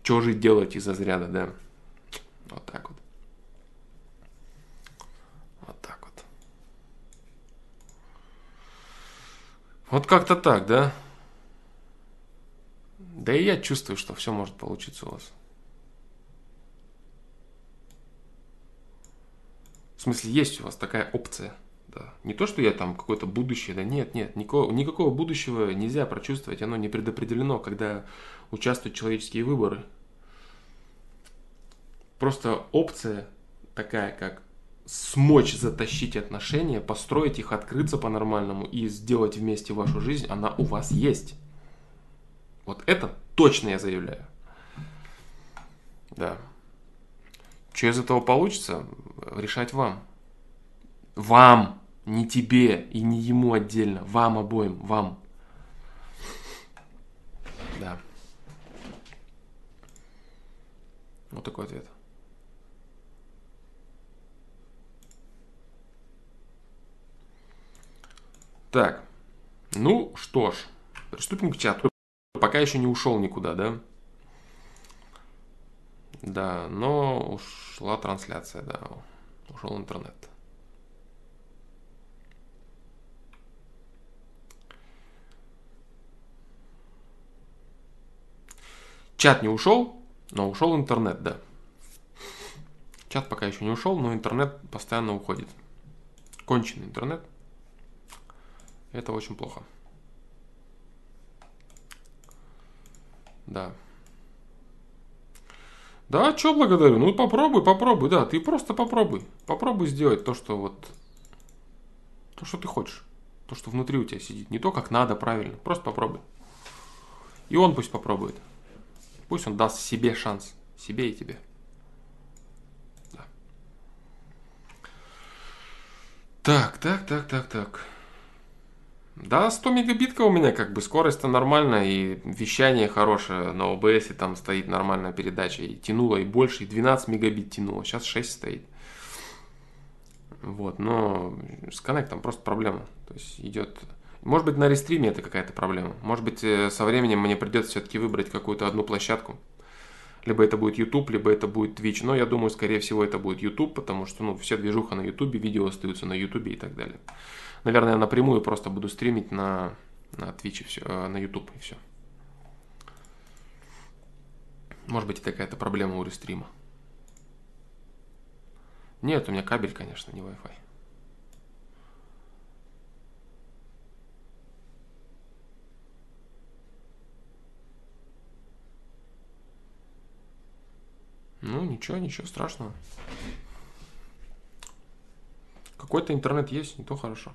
что же делать из-за заряда, да. Вот так вот. Вот как-то так, да? Да и я чувствую, что все может получиться у вас. В смысле, есть у вас такая опция. Да. Не то, что я там какое-то будущее, да нет, нет, никакого, никакого будущего нельзя прочувствовать, оно не предопределено, когда участвуют человеческие выборы. Просто опция такая, как смочь затащить отношения, построить их, открыться по-нормальному и сделать вместе вашу жизнь, она у вас есть. Вот это точно я заявляю. Да. Что из этого получится, решать вам. Вам, не тебе и не ему отдельно. Вам обоим, вам. Да. Вот такой ответ. Так, ну что ж, приступим к чату. Пока еще не ушел никуда, да? Да, но ушла трансляция, да, ушел интернет. Чат не ушел, но ушел интернет, да. Чат пока еще не ушел, но интернет постоянно уходит. Конченый интернет. Это очень плохо. Да. Да, что благодарю? Ну попробуй, попробуй, да, ты просто попробуй. Попробуй сделать то, что вот, то, что ты хочешь. То, что внутри у тебя сидит. Не то, как надо, правильно. Просто попробуй. И он пусть попробует. Пусть он даст себе шанс. Себе и тебе. Так, так, так, так, так. Да, 100 мегабитка у меня как бы скорость-то нормальная, и вещание хорошее, на OBS там стоит нормальная передача, и тянуло и больше, и 12 мегабит тянуло, сейчас 6 стоит. Вот, но с коннектом просто проблема, то есть идет... Может быть, на рестриме это какая-то проблема. Может быть, э, со временем мне придется все-таки выбрать какую-то одну площадку. Либо это будет YouTube, либо это будет Twitch. Но я думаю, скорее всего, это будет YouTube, потому что ну, все движуха на YouTube, видео остаются на YouTube и так далее. Наверное, напрямую просто буду стримить на, на Twitch и все, э, на YouTube и все. Может быть, это какая-то проблема у рестрима. Нет, у меня кабель, конечно, не Wi-Fi. Ну, ничего, ничего страшного. Какой-то интернет есть, не то хорошо.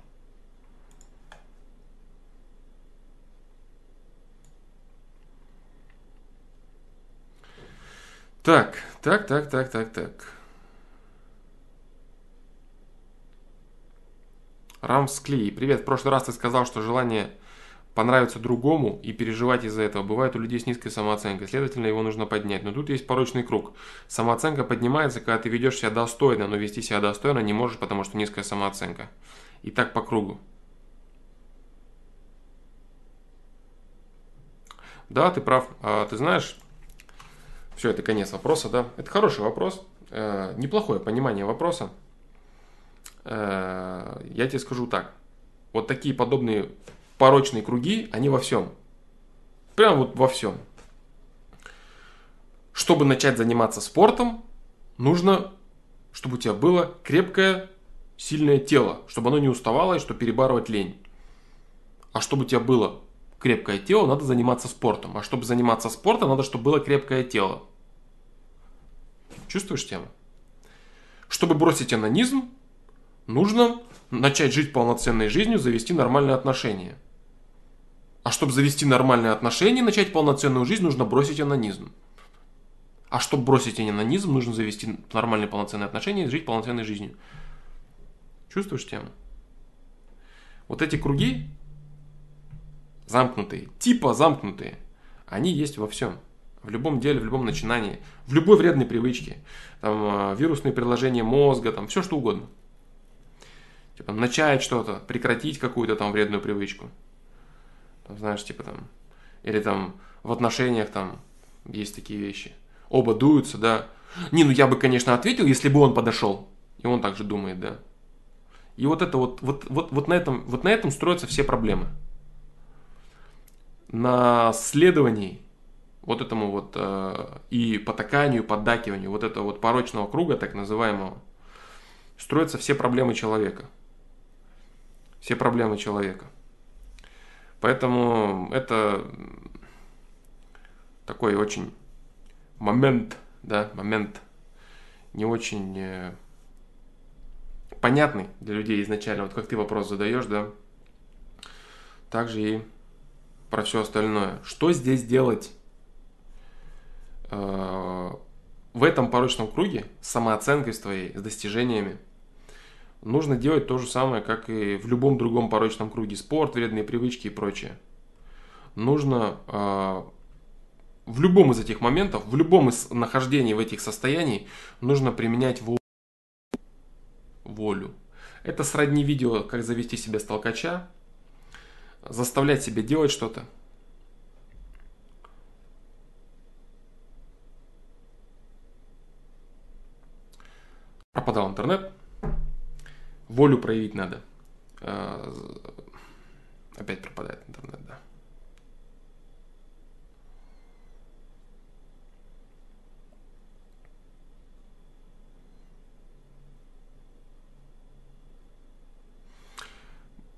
Так, так, так, так, так, так. Рамсклей, привет. В прошлый раз ты сказал, что желание понравиться другому и переживать из-за этого бывает у людей с низкой самооценкой, следовательно, его нужно поднять. Но тут есть порочный круг. Самооценка поднимается, когда ты ведешь себя достойно, но вести себя достойно не можешь, потому что низкая самооценка. И так по кругу. Да, ты прав. А, ты знаешь, все, это конец вопроса, да. Это хороший вопрос, э, неплохое понимание вопроса. Э, я тебе скажу так. Вот такие подобные порочные круги, они во всем. Прям вот во всем. Чтобы начать заниматься спортом, нужно Чтобы у тебя было крепкое, сильное тело, чтобы оно не уставало и чтобы перебарывать лень. А чтобы у тебя было крепкое тело, надо заниматься спортом. А чтобы заниматься спортом, надо, чтобы было крепкое тело. Чувствуешь тему? Чтобы бросить анонизм, нужно начать жить полноценной жизнью, завести нормальные отношения. А чтобы завести нормальные отношения начать полноценную жизнь, нужно бросить анонизм. А чтобы бросить анонизм, нужно завести нормальные полноценные отношения и жить полноценной жизнью. Чувствуешь тему? Вот эти круги, замкнутые, типа замкнутые, они есть во всем. В любом деле, в любом начинании, в любой вредной привычке. Там э, вирусные приложения мозга, там все что угодно. Типа начать что-то, прекратить какую-то там вредную привычку. Там, знаешь, типа там, или там в отношениях там есть такие вещи. Оба дуются, да. Не, ну я бы, конечно, ответил, если бы он подошел. И он также думает, да. И вот это вот, вот, вот, вот, на, этом, вот на этом строятся все проблемы на следовании вот этому вот э, и потаканию, поддакиванию вот этого вот порочного круга, так называемого, строятся все проблемы человека. Все проблемы человека. Поэтому это такой очень момент, да, момент не очень э, понятный для людей изначально. Вот как ты вопрос задаешь, да, также и про все остальное. Что здесь делать э, в этом порочном круге с самооценкой с твоей, с достижениями? Нужно делать то же самое, как и в любом другом порочном круге. Спорт, вредные привычки и прочее. Нужно э, в любом из этих моментов, в любом из нахождений в этих состояниях, нужно применять волю. волю. Это сродни видео, как завести себя с заставлять себя делать что-то. Пропадал интернет. Волю проявить надо. А, опять пропадает интернет, да.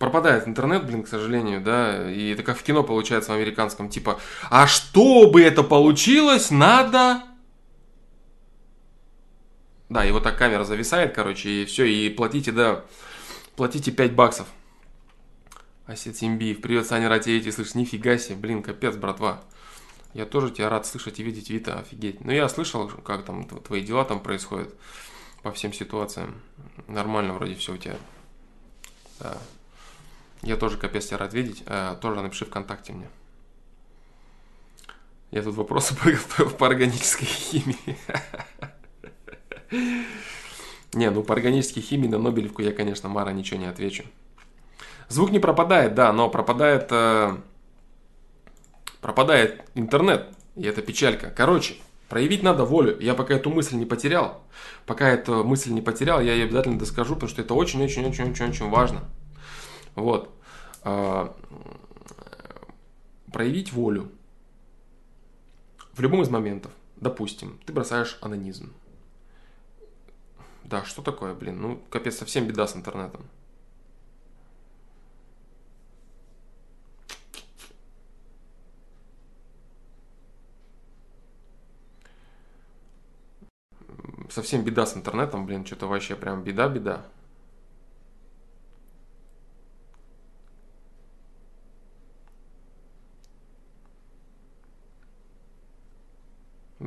Пропадает интернет, блин, к сожалению, да, и это как в кино получается в американском, типа, а чтобы это получилось, надо... Да, и вот так камера зависает, короче, и все, и платите, да, платите 5 баксов. Асет Симбиев, привет, Саня, тебя слышишь, нифига себе, блин, капец, братва. Я тоже тебя рад слышать и видеть, Вита, офигеть. Ну, я слышал, как там твои дела там происходят по всем ситуациям. Нормально вроде все у тебя. Да, я тоже капец тебя рад видеть. А, тоже напиши ВКонтакте мне. Я тут вопросы подготовил по органической химии. Не, ну по органической химии на Нобелевку я, конечно, Мара ничего не отвечу. Звук не пропадает, да, но пропадает, э, пропадает интернет, и это печалька. Короче, проявить надо волю. Я пока эту мысль не потерял, пока эту мысль не потерял, я ее обязательно доскажу, потому что это очень-очень-очень-очень-очень важно. Вот. А, проявить волю в любом из моментов. Допустим, ты бросаешь анонизм. Да, что такое, блин? Ну, капец, совсем беда с интернетом. Совсем беда с интернетом, блин, что-то вообще прям беда-беда.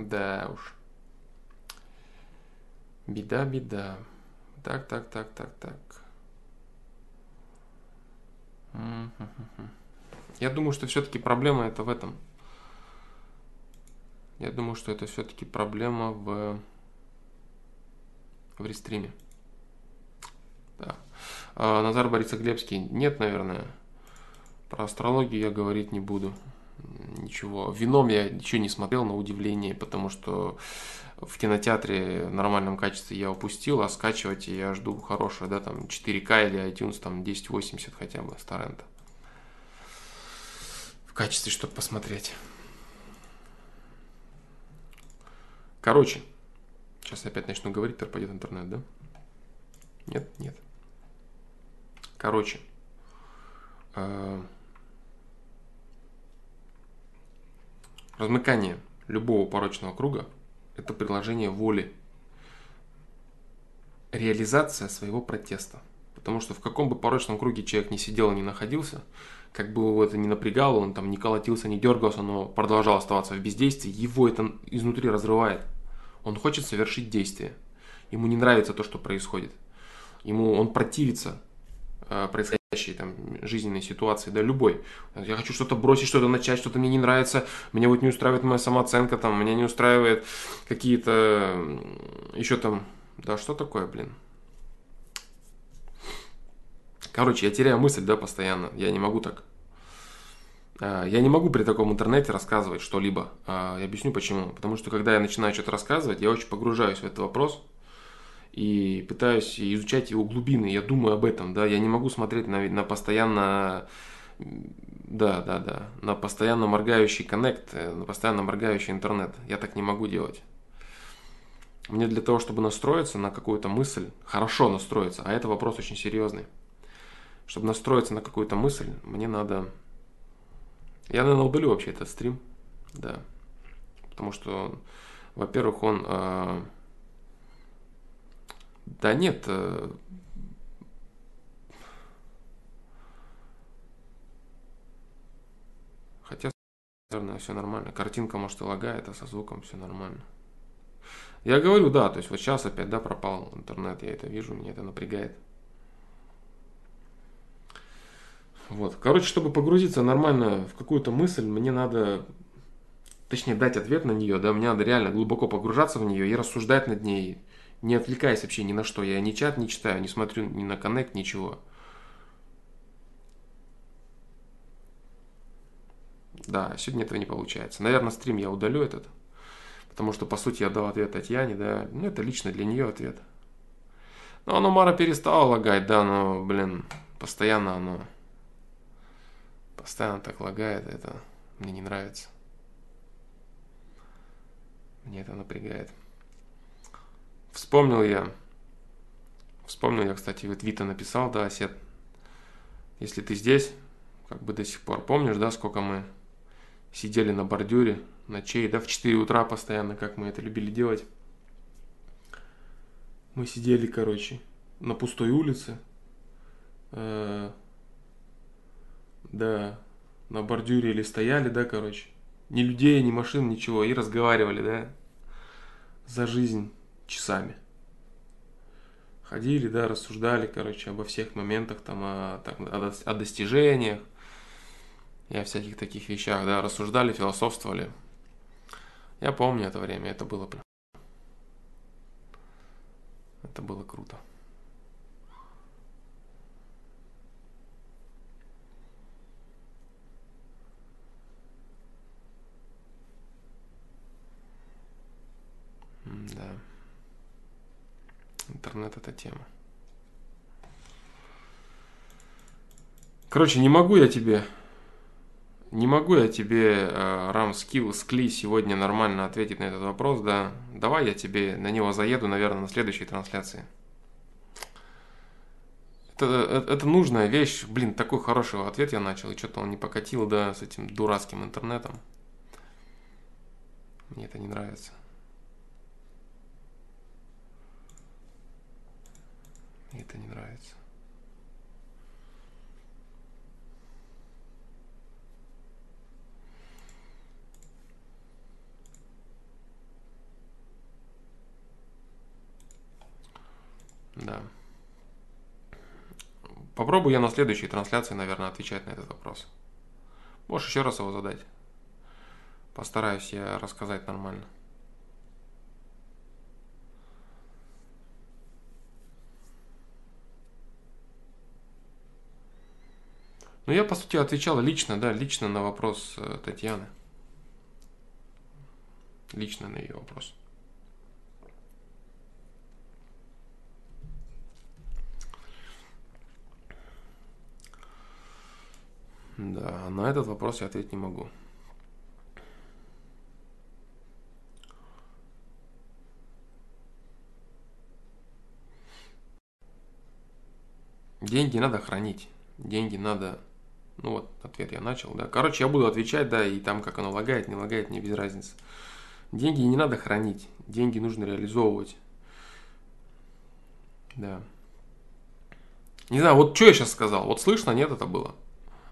Да уж. Беда, беда. Так, так, так, так, так. Я думаю, что все-таки проблема это в этом. Я думаю, что это все-таки проблема в, в рестриме. Да. А, Назар Борисоглебский. Нет, наверное. Про астрологию я говорить не буду ничего. Вином я ничего не смотрел на удивление, потому что в кинотеатре в нормальном качестве я упустил, а скачивать я жду хорошего, да, там 4К или iTunes, там 1080 хотя бы с торрента. В качестве, чтобы посмотреть. Короче, Сейчас опять начну говорить, пропадет интернет, да? Нет, нет. Короче, э, размыкание любого порочного круга – это приложение воли, реализация своего протеста. Потому что в каком бы порочном круге человек не сидел и не находился, как бы его это не напрягало, он там не колотился, не дергался, но продолжал оставаться в бездействии, его это изнутри разрывает. Он хочет совершить действие. Ему не нравится то, что происходит. Ему он противится происходящей там жизненной ситуации, да, любой. Я хочу что-то бросить, что-то начать, что-то мне не нравится, меня вот не устраивает моя самооценка, там, меня не устраивает какие-то еще там, да, что такое, блин? Короче, я теряю мысль, да, постоянно. Я не могу так. А, я не могу при таком интернете рассказывать что-либо. Я объясню почему. Потому что когда я начинаю что-то рассказывать, я очень погружаюсь в этот вопрос и пытаюсь изучать его глубины. Я думаю об этом, да. Я не могу смотреть на, на постоянно да, да, да. На постоянно моргающий коннект, э, на постоянно моргающий интернет. Я так не могу делать. Мне для того, чтобы настроиться на какую-то мысль, хорошо настроиться, а это вопрос очень серьезный. Чтобы настроиться на какую-то мысль, мне надо... Я, наверное, удалю вообще этот стрим, да. Потому что, во-первых, он... Э... Да нет, э... Хотя, наверное, все нормально. Картинка, может, и лагает, а со звуком все нормально. Я говорю, да, то есть вот сейчас опять, да, пропал интернет, я это вижу, меня это напрягает. Вот. Короче, чтобы погрузиться нормально в какую-то мысль, мне надо, точнее, дать ответ на нее, да, мне надо реально глубоко погружаться в нее и рассуждать над ней, не отвлекаясь вообще ни на что. Я ни чат не читаю, не смотрю ни на коннект, ничего. Да, сегодня этого не получается. Наверное, стрим я удалю этот. Потому что, по сути, я дал ответ Татьяне, да. Ну, это лично для нее ответ. Ну, оно Мара перестало лагать, да, но, блин, постоянно оно... Постоянно так лагает, это мне не нравится. Мне это напрягает. Вспомнил я. Вспомнил я, кстати, вот Вита написал, да, Осет. Если ты здесь, как бы до сих пор помнишь, да, сколько мы сидели на бордюре ночей, да, в 4 утра постоянно, как мы это любили делать. Мы сидели, короче, на пустой улице, э, да, на бордюре или стояли, да, короче, ни людей, ни машин, ничего, и разговаривали, да, за жизнь часами. Ходили, да, рассуждали, короче, обо всех моментах, там, о, так, о, о достижениях и о всяких таких вещах, да, рассуждали, философствовали. Я помню это время, это было прям... Это было круто. Да. Интернет это тема. Короче, не могу я тебе не могу я тебе, э, Рам Скли, сегодня нормально ответить на этот вопрос, да. Давай я тебе на него заеду, наверное, на следующей трансляции. Это, это, это нужная вещь. Блин, такой хороший ответ я начал, и что-то он не покатил, да, с этим дурацким интернетом. Мне это не нравится. Мне это не нравится. Да. Попробую я на следующей трансляции, наверное, отвечать на этот вопрос. Можешь еще раз его задать. Постараюсь я рассказать нормально. Но я, по сути, отвечала лично, да, лично на вопрос э, Татьяны. Лично на ее вопрос. Да, на этот вопрос я ответить не могу. Деньги надо хранить. Деньги надо ну вот, ответ я начал, да. Короче, я буду отвечать, да, и там, как оно лагает, не лагает, мне без разницы. Деньги не надо хранить. Деньги нужно реализовывать. Да. Не знаю, вот что я сейчас сказал. Вот слышно, нет, это было?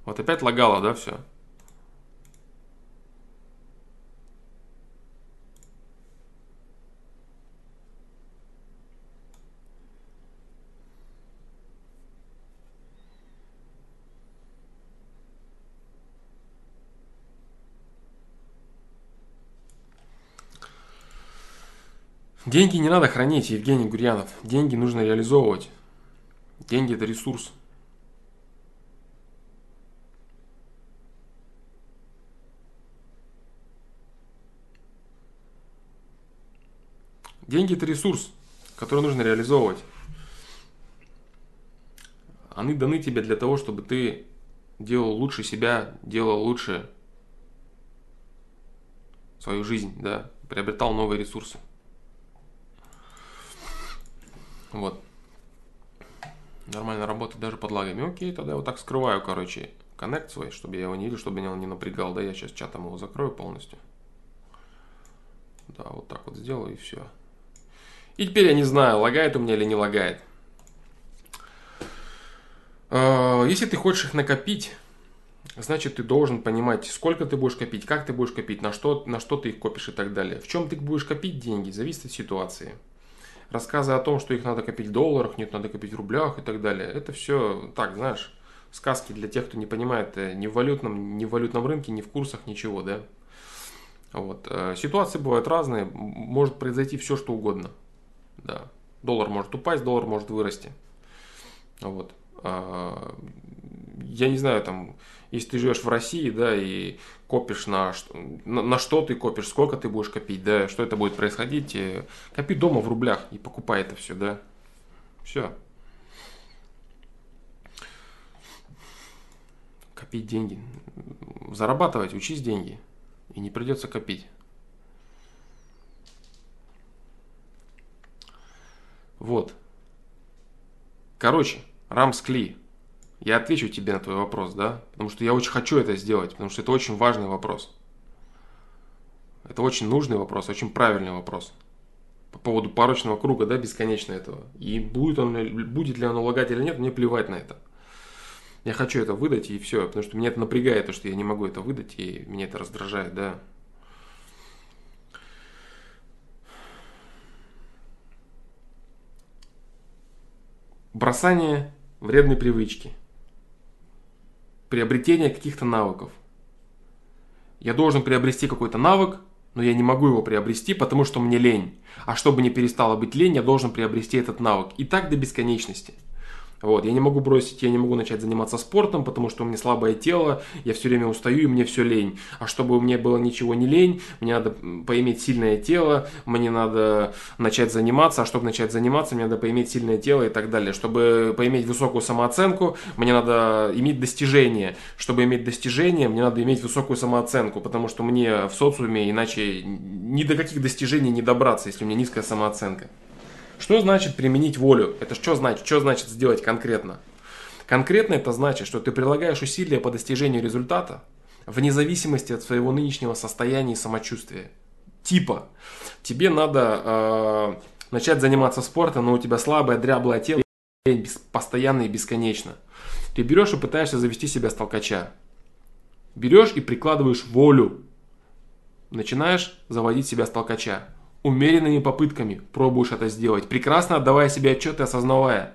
Вот опять лагало, да, все? Деньги не надо хранить, Евгений Гурьянов. Деньги нужно реализовывать. Деньги это ресурс. Деньги это ресурс, который нужно реализовывать. Они даны тебе для того, чтобы ты делал лучше себя, делал лучше свою жизнь, да, приобретал новые ресурсы. Вот. Нормально работает даже под лагами. Окей, тогда я вот так скрываю, короче, коннект свой, чтобы я его не видел, чтобы меня он не напрягал. Да, я сейчас чатом его закрою полностью. Да, вот так вот сделаю и все. И теперь я не знаю, лагает у меня или не лагает. А, если ты хочешь их накопить, значит ты должен понимать, сколько ты будешь копить, как ты будешь копить, на что, на что ты их копишь и так далее. В чем ты будешь копить деньги, зависит от ситуации рассказы о том, что их надо копить в долларах, нет, надо копить в рублях и так далее. Это все так, знаешь, сказки для тех, кто не понимает э, ни в валютном, ни в валютном рынке, ни в курсах, ничего, да. Вот. Э, ситуации бывают разные, может произойти все, что угодно. Да. Доллар может упасть, доллар может вырасти. Вот. А, я не знаю, там, если ты живешь в России, да, и копишь на, на, на что ты копишь, сколько ты будешь копить, да, что это будет происходить, э, копи дома в рублях и покупай это все, да. Все. Копить деньги. Зарабатывать, учись деньги. И не придется копить. Вот. Короче, Рамскли. Я отвечу тебе на твой вопрос, да? Потому что я очень хочу это сделать, потому что это очень важный вопрос. Это очень нужный вопрос, очень правильный вопрос. По поводу порочного круга, да, бесконечно этого. И будет, он, будет ли оно лагать или нет, мне плевать на это. Я хочу это выдать и все, потому что меня это напрягает, то, что я не могу это выдать, и меня это раздражает, да. Бросание вредной привычки – приобретение каких-то навыков. Я должен приобрести какой-то навык, но я не могу его приобрести, потому что мне лень. А чтобы не перестало быть лень, я должен приобрести этот навык. И так до бесконечности. Вот, я не могу бросить, я не могу начать заниматься спортом, потому что у меня слабое тело, я все время устаю и мне все лень. А чтобы у меня было ничего не лень, мне надо поиметь сильное тело, мне надо начать заниматься, а чтобы начать заниматься, мне надо поиметь сильное тело и так далее. Чтобы поиметь высокую самооценку, мне надо иметь достижения. Чтобы иметь достижения, мне надо иметь высокую самооценку, потому что мне в социуме иначе ни до каких достижений не добраться, если у меня низкая самооценка. Что значит применить волю? Это что значит? Что значит сделать конкретно? Конкретно это значит, что ты прилагаешь усилия по достижению результата вне зависимости от своего нынешнего состояния и самочувствия. Типа, тебе надо э, начать заниматься спортом, но у тебя слабое, дряблое тело, постоянно и бесконечно. Ты берешь и пытаешься завести себя с толкача. Берешь и прикладываешь волю. Начинаешь заводить себя с толкача умеренными попытками пробуешь это сделать, прекрасно отдавая себе отчет и осознавая,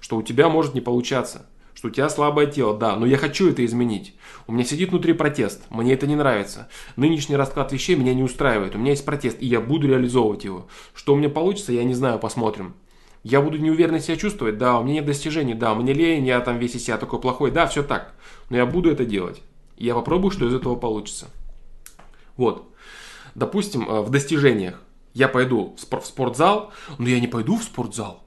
что у тебя может не получаться, что у тебя слабое тело, да, но я хочу это изменить. У меня сидит внутри протест, мне это не нравится. Нынешний расклад вещей меня не устраивает, у меня есть протест, и я буду реализовывать его. Что у меня получится, я не знаю, посмотрим. Я буду неуверенно себя чувствовать, да, у меня нет достижений, да, мне лень, я там весь из себя такой плохой, да, все так. Но я буду это делать. Я попробую, что из этого получится. Вот. Допустим, э, в достижениях я пойду в спортзал, но я не пойду в спортзал,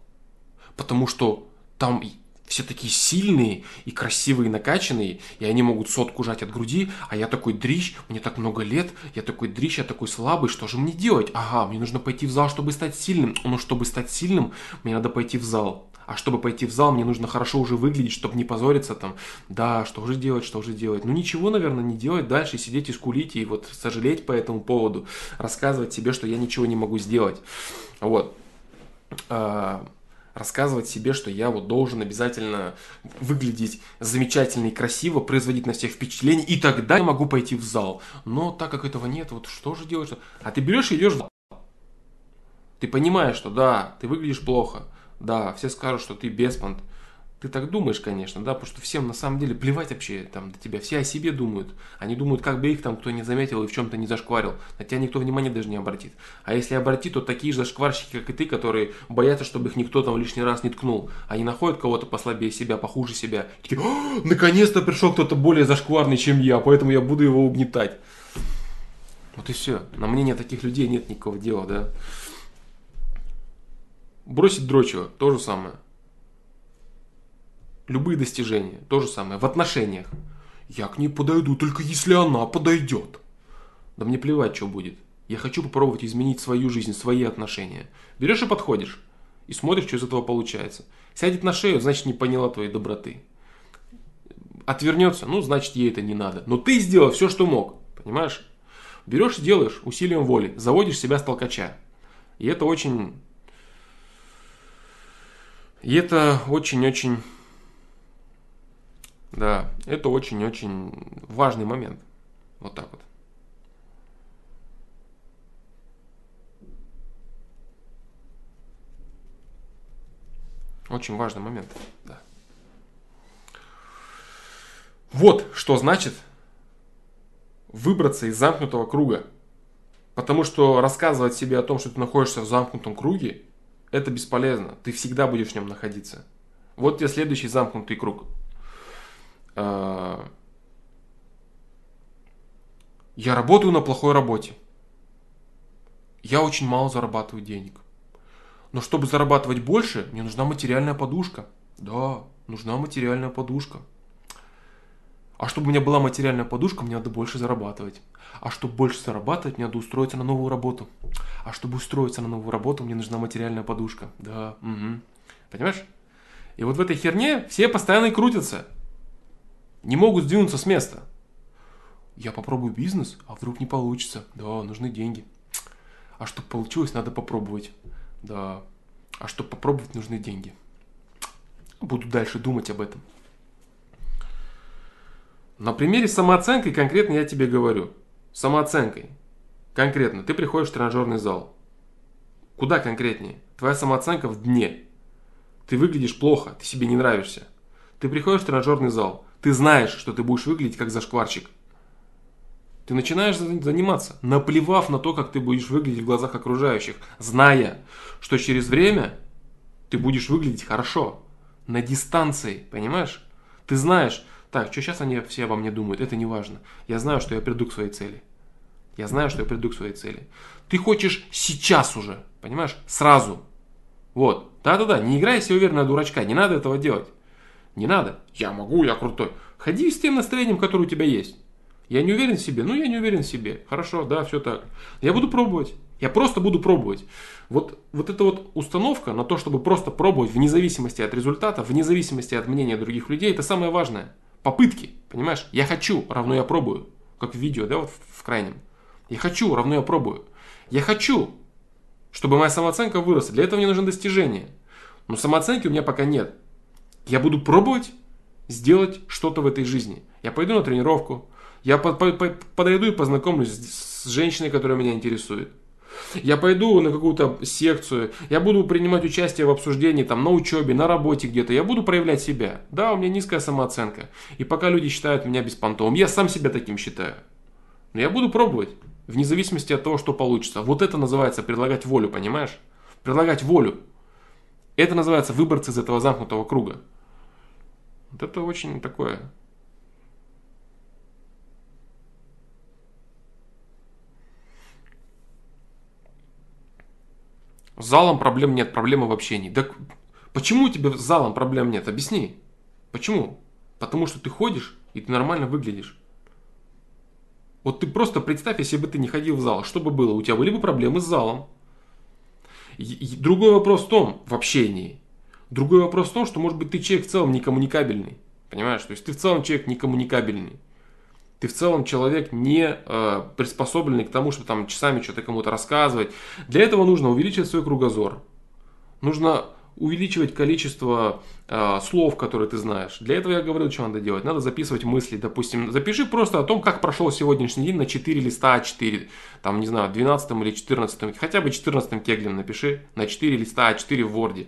потому что там все такие сильные и красивые, и накачанные, и они могут сотку жать от груди, а я такой дрищ, мне так много лет, я такой дрищ, я такой слабый, что же мне делать? Ага, мне нужно пойти в зал, чтобы стать сильным. Ну, чтобы стать сильным, мне надо пойти в зал. А чтобы пойти в зал, мне нужно хорошо уже выглядеть, чтобы не позориться там. Да, что же делать, что же делать? Ну ничего, наверное, не делать дальше, сидеть и скулить и вот сожалеть по этому поводу, рассказывать себе, что я ничего не могу сделать. Вот. А, рассказывать себе, что я вот должен обязательно выглядеть замечательно и красиво, производить на всех впечатление, и тогда я могу пойти в зал. Но так как этого нет, вот что же делать? А ты берешь и идешь в зал. Ты понимаешь, что да, ты выглядишь плохо, да, все скажут, что ты беспонт. Ты так думаешь, конечно, да, потому что всем на самом деле плевать вообще там до тебя. Все о себе думают. Они думают, как бы их там кто не заметил и в чем-то не зашкварил. На тебя никто внимания даже не обратит. А если обратит, то такие же зашкварщики, как и ты, которые боятся, чтобы их никто там лишний раз не ткнул. Они находят кого-то послабее себя, похуже себя. И такие, наконец-то пришел кто-то более зашкварный, чем я, поэтому я буду его угнетать. Вот и все. На мнение таких людей нет никакого дела, да. Бросить дрочево, то же самое. Любые достижения, то же самое. В отношениях. Я к ней подойду, только если она подойдет. Да мне плевать, что будет. Я хочу попробовать изменить свою жизнь, свои отношения. Берешь и подходишь. И смотришь, что из этого получается. Сядет на шею, значит не поняла твоей доброты. Отвернется, ну значит ей это не надо. Но ты сделал все, что мог. Понимаешь? Берешь и делаешь усилием воли. Заводишь себя с толкача. И это очень и это очень-очень, да, это очень-очень важный момент. Вот так вот. Очень важный момент, да. Вот что значит выбраться из замкнутого круга. Потому что рассказывать себе о том, что ты находишься в замкнутом круге, это бесполезно. Ты всегда будешь в нем находиться. Вот тебе следующий замкнутый круг. А, я работаю на плохой работе. Я очень мало зарабатываю денег. Но чтобы зарабатывать больше, мне нужна материальная подушка. Да, нужна материальная подушка. А чтобы у меня была материальная подушка, мне надо больше зарабатывать. А чтобы больше зарабатывать, мне надо устроиться на новую работу. А чтобы устроиться на новую работу, мне нужна материальная подушка. Да, угу. Понимаешь? И вот в этой херне все постоянно и крутятся. Не могут сдвинуться с места. Я попробую бизнес, а вдруг не получится. Да, нужны деньги. А чтобы получилось, надо попробовать. Да. А чтобы попробовать, нужны деньги. Буду дальше думать об этом. На примере самооценкой конкретно я тебе говорю. Самооценкой. Конкретно. Ты приходишь в тренажерный зал. Куда конкретнее? Твоя самооценка в дне. Ты выглядишь плохо, ты себе не нравишься. Ты приходишь в тренажерный зал. Ты знаешь, что ты будешь выглядеть как зашкварчик. Ты начинаешь заниматься, наплевав на то, как ты будешь выглядеть в глазах окружающих, зная, что через время ты будешь выглядеть хорошо, на дистанции, понимаешь? Ты знаешь, так, что сейчас они все обо мне думают, это не важно. Я знаю, что я приду к своей цели. Я знаю, что я приду к своей цели. Ты хочешь сейчас уже, понимаешь? Сразу. Вот. Да-да-да, не играй себе уверенно дурачка, не надо этого делать. Не надо. Я могу, я крутой. Ходи с тем настроением, которое у тебя есть. Я не уверен в себе, ну я не уверен в себе. Хорошо, да, все так. Я буду пробовать. Я просто буду пробовать. Вот, вот эта вот установка на то, чтобы просто пробовать вне зависимости от результата, вне зависимости от мнения других людей, это самое важное попытки, понимаешь? Я хочу, равно я пробую. Как в видео, да, вот в крайнем. Я хочу, равно я пробую. Я хочу, чтобы моя самооценка выросла. Для этого мне нужно достижение. Но самооценки у меня пока нет. Я буду пробовать сделать что-то в этой жизни. Я пойду на тренировку. Я подойду и познакомлюсь с женщиной, которая меня интересует. Я пойду на какую-то секцию, я буду принимать участие в обсуждении там на учебе, на работе где-то, я буду проявлять себя. Да, у меня низкая самооценка. И пока люди считают меня беспонтовым, я сам себя таким считаю. Но я буду пробовать, вне зависимости от того, что получится. Вот это называется предлагать волю, понимаешь? Предлагать волю. Это называется выбраться из этого замкнутого круга. Вот это очень такое С залом проблем нет, проблема в общении. Так почему у тебя с залом проблем нет? Объясни. Почему? Потому что ты ходишь, и ты нормально выглядишь. Вот ты просто представь, если бы ты не ходил в зал, что бы было? У тебя были бы проблемы с залом. И другой вопрос в том, в общении. Другой вопрос в том, что, может быть, ты человек в целом некоммуникабельный. Понимаешь? То есть ты в целом человек некоммуникабельный. Ты в целом человек не э, приспособленный к тому, чтобы там часами что-то кому-то рассказывать. Для этого нужно увеличивать свой кругозор. Нужно увеличивать количество э, слов, которые ты знаешь. Для этого я говорю, что надо делать. Надо записывать мысли. Допустим, запиши просто о том, как прошел сегодняшний день на 4 листа А4. Там, не знаю, 12 или 14. Хотя бы 14 кеглем напиши на 4 листа А4 в Word.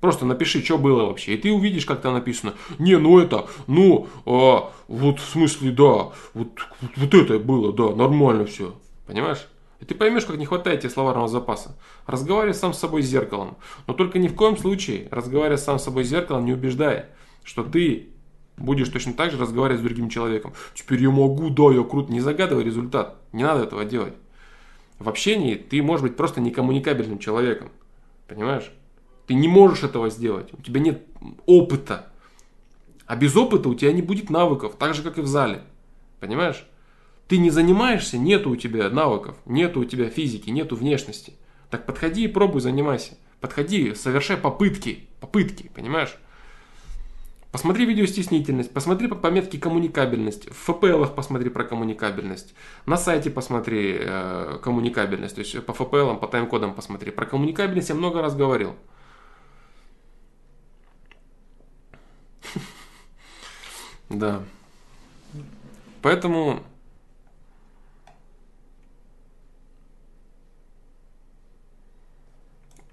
Просто напиши, что было вообще. И ты увидишь, как там написано. Не, ну это, ну, а, вот в смысле, да, вот, вот, вот это было, да, нормально все. Понимаешь? И ты поймешь, как не хватает тебе словарного запаса. Разговаривай сам с собой зеркалом. Но только ни в коем случае, разговаривая сам с собой зеркалом, не убеждай, что ты будешь точно так же разговаривать с другим человеком. Теперь я могу, да, я крут. Не загадывай результат. Не надо этого делать. В общении ты можешь быть просто некоммуникабельным человеком. Понимаешь? Ты не можешь этого сделать. У тебя нет опыта. А без опыта у тебя не будет навыков, так же, как и в зале. Понимаешь? Ты не занимаешься, нету у тебя навыков, нету у тебя физики, нету внешности. Так подходи и пробуй, занимайся. Подходи, совершай попытки, попытки, понимаешь? Посмотри видеостеснительность, посмотри по пометке коммуникабельность, в FPL посмотри про коммуникабельность, на сайте посмотри э, коммуникабельность, то есть по FPL, по тайм-кодам посмотри. Про коммуникабельность я много раз говорил. Да. Поэтому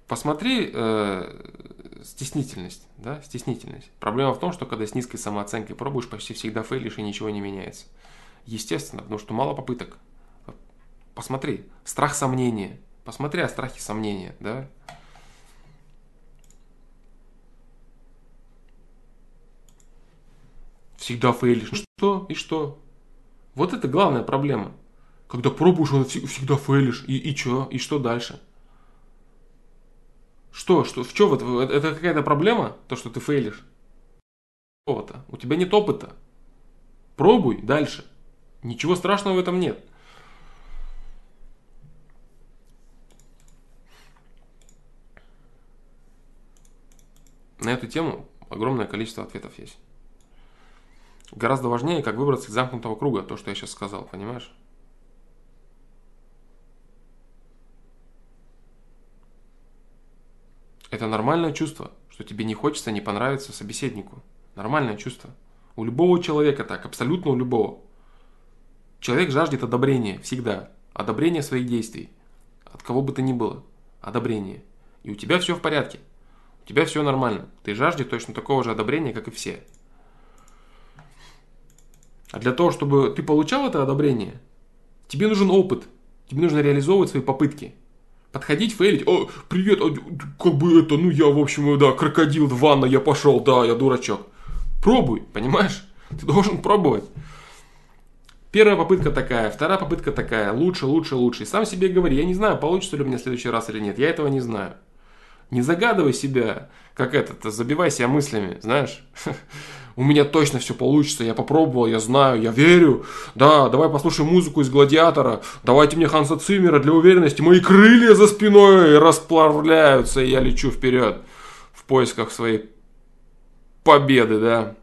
посмотри э, стеснительность, да, стеснительность. Проблема в том, что когда с низкой самооценкой пробуешь, почти всегда фейлишь и ничего не меняется. Естественно, потому что мало попыток. Посмотри, страх сомнения. Посмотри о страхе сомнения, да. Всегда фейлишь. Ну что? И что? Вот это главная проблема. Когда пробуешь, он всегда фейлишь. И, и что? И что дальше? Что? что в чем вот, это какая-то проблема? То, что ты фейлишь? Какого-то. У тебя нет опыта. Пробуй дальше. Ничего страшного в этом нет. На эту тему огромное количество ответов есть. Гораздо важнее, как выбраться из замкнутого круга, то, что я сейчас сказал, понимаешь? Это нормальное чувство, что тебе не хочется не понравиться собеседнику. Нормальное чувство. У любого человека так, абсолютно у любого. Человек жаждет одобрения всегда. Одобрения своих действий. От кого бы то ни было. Одобрение. И у тебя все в порядке. У тебя все нормально. Ты жаждешь точно такого же одобрения, как и все. А для того, чтобы ты получал это одобрение, тебе нужен опыт. Тебе нужно реализовывать свои попытки. Подходить, фейлить. О, привет, а, как бы это, ну я, в общем, да, крокодил в ванну, я пошел, да, я дурачок. Пробуй, понимаешь? Ты должен пробовать. Первая попытка такая, вторая попытка такая, лучше, лучше, лучше. И сам себе говори, я не знаю, получится ли у меня в следующий раз или нет, я этого не знаю. Не загадывай себя, как этот, забивай себя мыслями, знаешь. у меня точно все получится, я попробовал, я знаю, я верю. Да, давай послушаем музыку из «Гладиатора», давайте мне Ханса Циммера для уверенности. Мои крылья за спиной расплавляются, и я лечу вперед в поисках своей победы, да.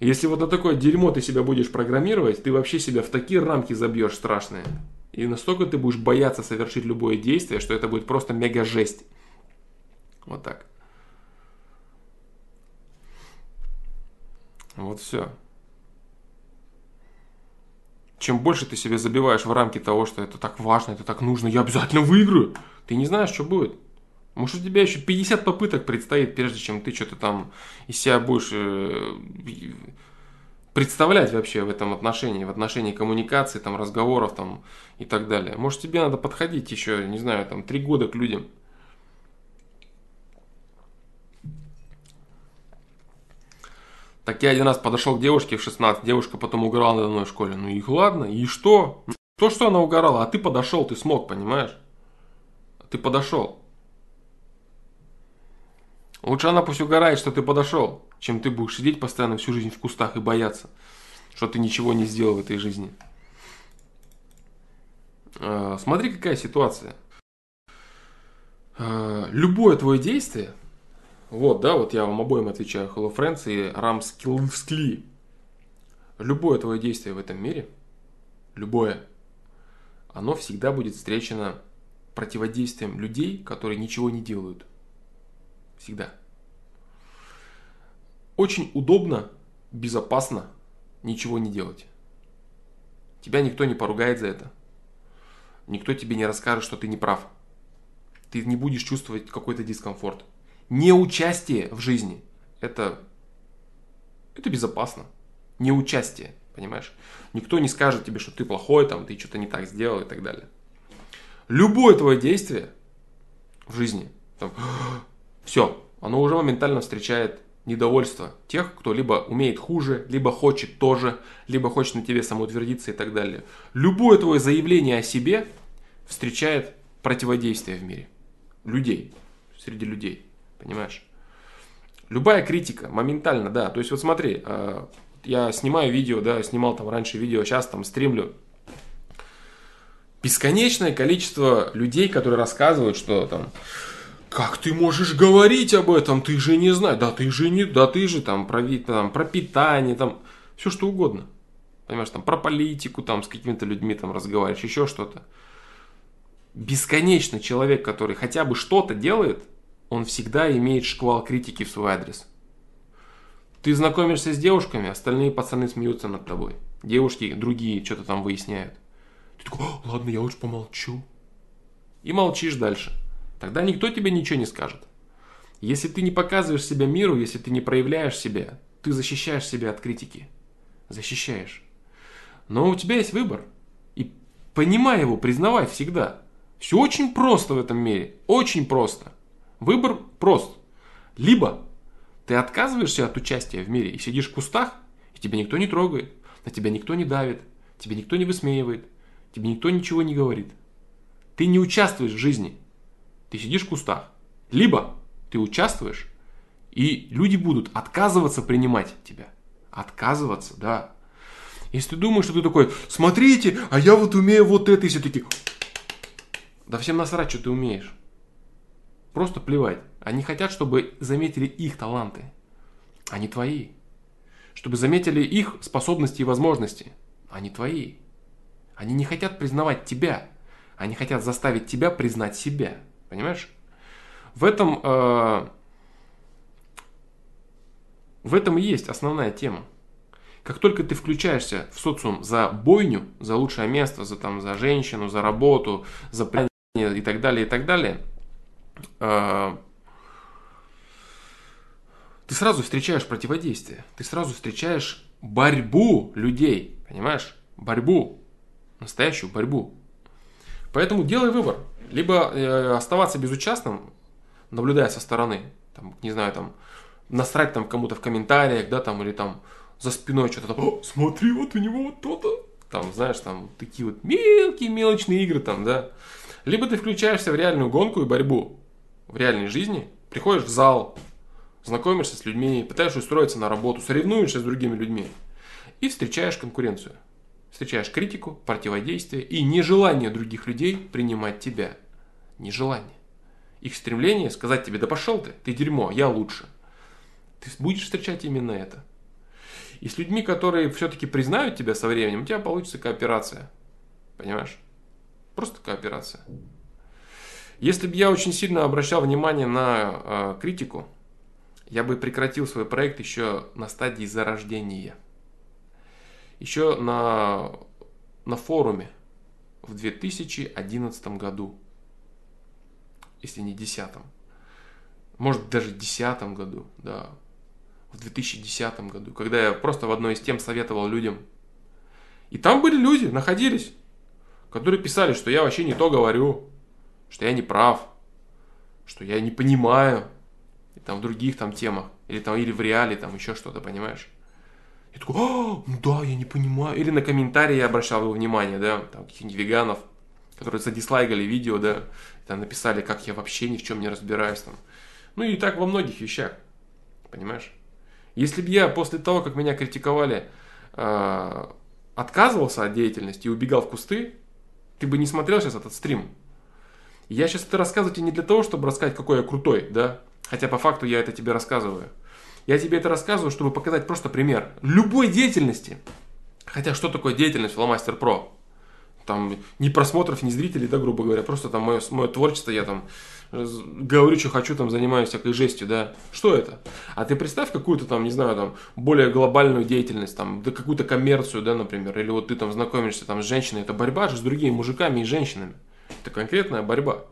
Если вот на такое дерьмо ты себя будешь программировать, ты вообще себя в такие рамки забьешь страшные. И настолько ты будешь бояться совершить любое действие, что это будет просто мега жесть. Вот так. Вот все. Чем больше ты себе забиваешь в рамки того, что это так важно, это так нужно, я обязательно выиграю, ты не знаешь, что будет. Может, у тебя еще 50 попыток предстоит, прежде чем ты что-то там из себя будешь э, представлять вообще в этом отношении, в отношении коммуникации, там, разговоров там, и так далее. Может, тебе надо подходить еще, не знаю, там, три года к людям – Так я один раз подошел к девушке в 16, девушка потом угорала надо мной в школе. Ну и ладно, и что? То, что она угорала, а ты подошел, ты смог, понимаешь? Ты подошел. Лучше она пусть угорает, что ты подошел, чем ты будешь сидеть постоянно всю жизнь в кустах и бояться, что ты ничего не сделал в этой жизни. А, смотри, какая ситуация. А, любое твое действие, Вот, да, вот я вам обоим отвечаю, Hello Friends и Рамскли. Любое твое действие в этом мире, любое, оно всегда будет встречено противодействием людей, которые ничего не делают. Всегда. Очень удобно, безопасно ничего не делать. Тебя никто не поругает за это. Никто тебе не расскажет, что ты не прав. Ты не будешь чувствовать какой-то дискомфорт. Неучастие в жизни – это, это безопасно. Неучастие, понимаешь? Никто не скажет тебе, что ты плохой, там, ты что-то не так сделал и так далее. Любое твое действие в жизни, там, все, оно уже моментально встречает недовольство тех, кто либо умеет хуже, либо хочет тоже, либо хочет на тебе самоутвердиться и так далее. Любое твое заявление о себе встречает противодействие в мире. Людей, среди людей, понимаешь? Любая критика, моментально, да. То есть вот смотри, а, я снимаю видео, да, снимал там раньше видео, сейчас там стримлю. Бесконечное количество людей, которые рассказывают, что там, как ты можешь говорить об этом? Ты же не знаешь. Да ты же не, да ты же там про, там, про питание, там все что угодно. Понимаешь, там про политику, там с какими-то людьми там разговариваешь, еще что-то. Бесконечно человек, который хотя бы что-то делает, он всегда имеет шквал критики в свой адрес. Ты знакомишься с девушками, остальные пацаны смеются над тобой. Девушки другие что-то там выясняют. Ты такой, ладно, я лучше помолчу. И молчишь дальше тогда никто тебе ничего не скажет. Если ты не показываешь себя миру, если ты не проявляешь себя, ты защищаешь себя от критики. Защищаешь. Но у тебя есть выбор. И понимай его, признавай всегда. Все очень просто в этом мире. Очень просто. Выбор прост. Либо ты отказываешься от участия в мире и сидишь в кустах, и тебя никто не трогает, на тебя никто не давит, тебя никто не высмеивает, тебе никто ничего не говорит. Ты не участвуешь в жизни – ты сидишь в кустах. Либо ты участвуешь, и люди будут отказываться принимать тебя. Отказываться, да. Если ты думаешь, что ты такой, смотрите, а я вот умею вот это, и все таки да всем насрать, что ты умеешь. Просто плевать. Они хотят, чтобы заметили их таланты, а не твои. Чтобы заметили их способности и возможности, а не твои. Они не хотят признавать тебя. Они хотят заставить тебя признать себя. Понимаешь? В этом, э, в этом и есть основная тема. Как только ты включаешься в социум за бойню, за лучшее место, за, там, за женщину, за работу, за и так далее, и так далее, ты сразу встречаешь противодействие, ты сразу встречаешь борьбу людей, понимаешь? Борьбу, настоящую борьбу. Поэтому делай выбор либо э, оставаться безучастным, наблюдая со стороны, там, не знаю, там, насрать там кому-то в комментариях, да, там, или там за спиной что-то там, смотри, вот у него вот то-то, там, знаешь, там, такие вот мелкие, мелочные игры там, да. Либо ты включаешься в реальную гонку и борьбу в реальной жизни, приходишь в зал, знакомишься с людьми, пытаешься устроиться на работу, соревнуешься с другими людьми и встречаешь конкуренцию встречаешь критику, противодействие и нежелание других людей принимать тебя. Нежелание. Их стремление сказать тебе, да пошел ты, ты дерьмо, я лучше. Ты будешь встречать именно это. И с людьми, которые все-таки признают тебя со временем, у тебя получится кооперация. Понимаешь? Просто кооперация. Если бы я очень сильно обращал внимание на э, критику, я бы прекратил свой проект еще на стадии зарождения еще на, на форуме в 2011 году, если не 10, может даже в 10 году, да, в 2010 году, когда я просто в одной из тем советовал людям. И там были люди, находились, которые писали, что я вообще не то говорю, что я не прав, что я не понимаю, и там в других там темах, или там, или в реале, там еще что-то, понимаешь? Я такой, а, ну да, я не понимаю. Или на комментарии я обращал его внимание, да, там каких-нибудь веганов, которые задислайгали видео, да, там написали, как я вообще ни в чем не разбираюсь там. Ну и так во многих вещах, понимаешь? Если бы я после того, как меня критиковали, э, отказывался от деятельности и убегал в кусты, ты бы не смотрел сейчас этот стрим. Я сейчас это рассказываю тебе не для того, чтобы рассказать, какой я крутой, да, Хотя по факту я это тебе рассказываю. Я тебе это рассказываю, чтобы показать просто пример любой деятельности. Хотя что такое деятельность Фломастер Про? Там ни просмотров, ни зрителей, да, грубо говоря, просто там мое, мое творчество, я там говорю, что хочу, там занимаюсь всякой жестью, да. Что это? А ты представь какую-то там, не знаю, там, более глобальную деятельность, там, да какую-то коммерцию, да, например, или вот ты там знакомишься там с женщиной, это борьба же с другими мужиками и женщинами. Это конкретная борьба.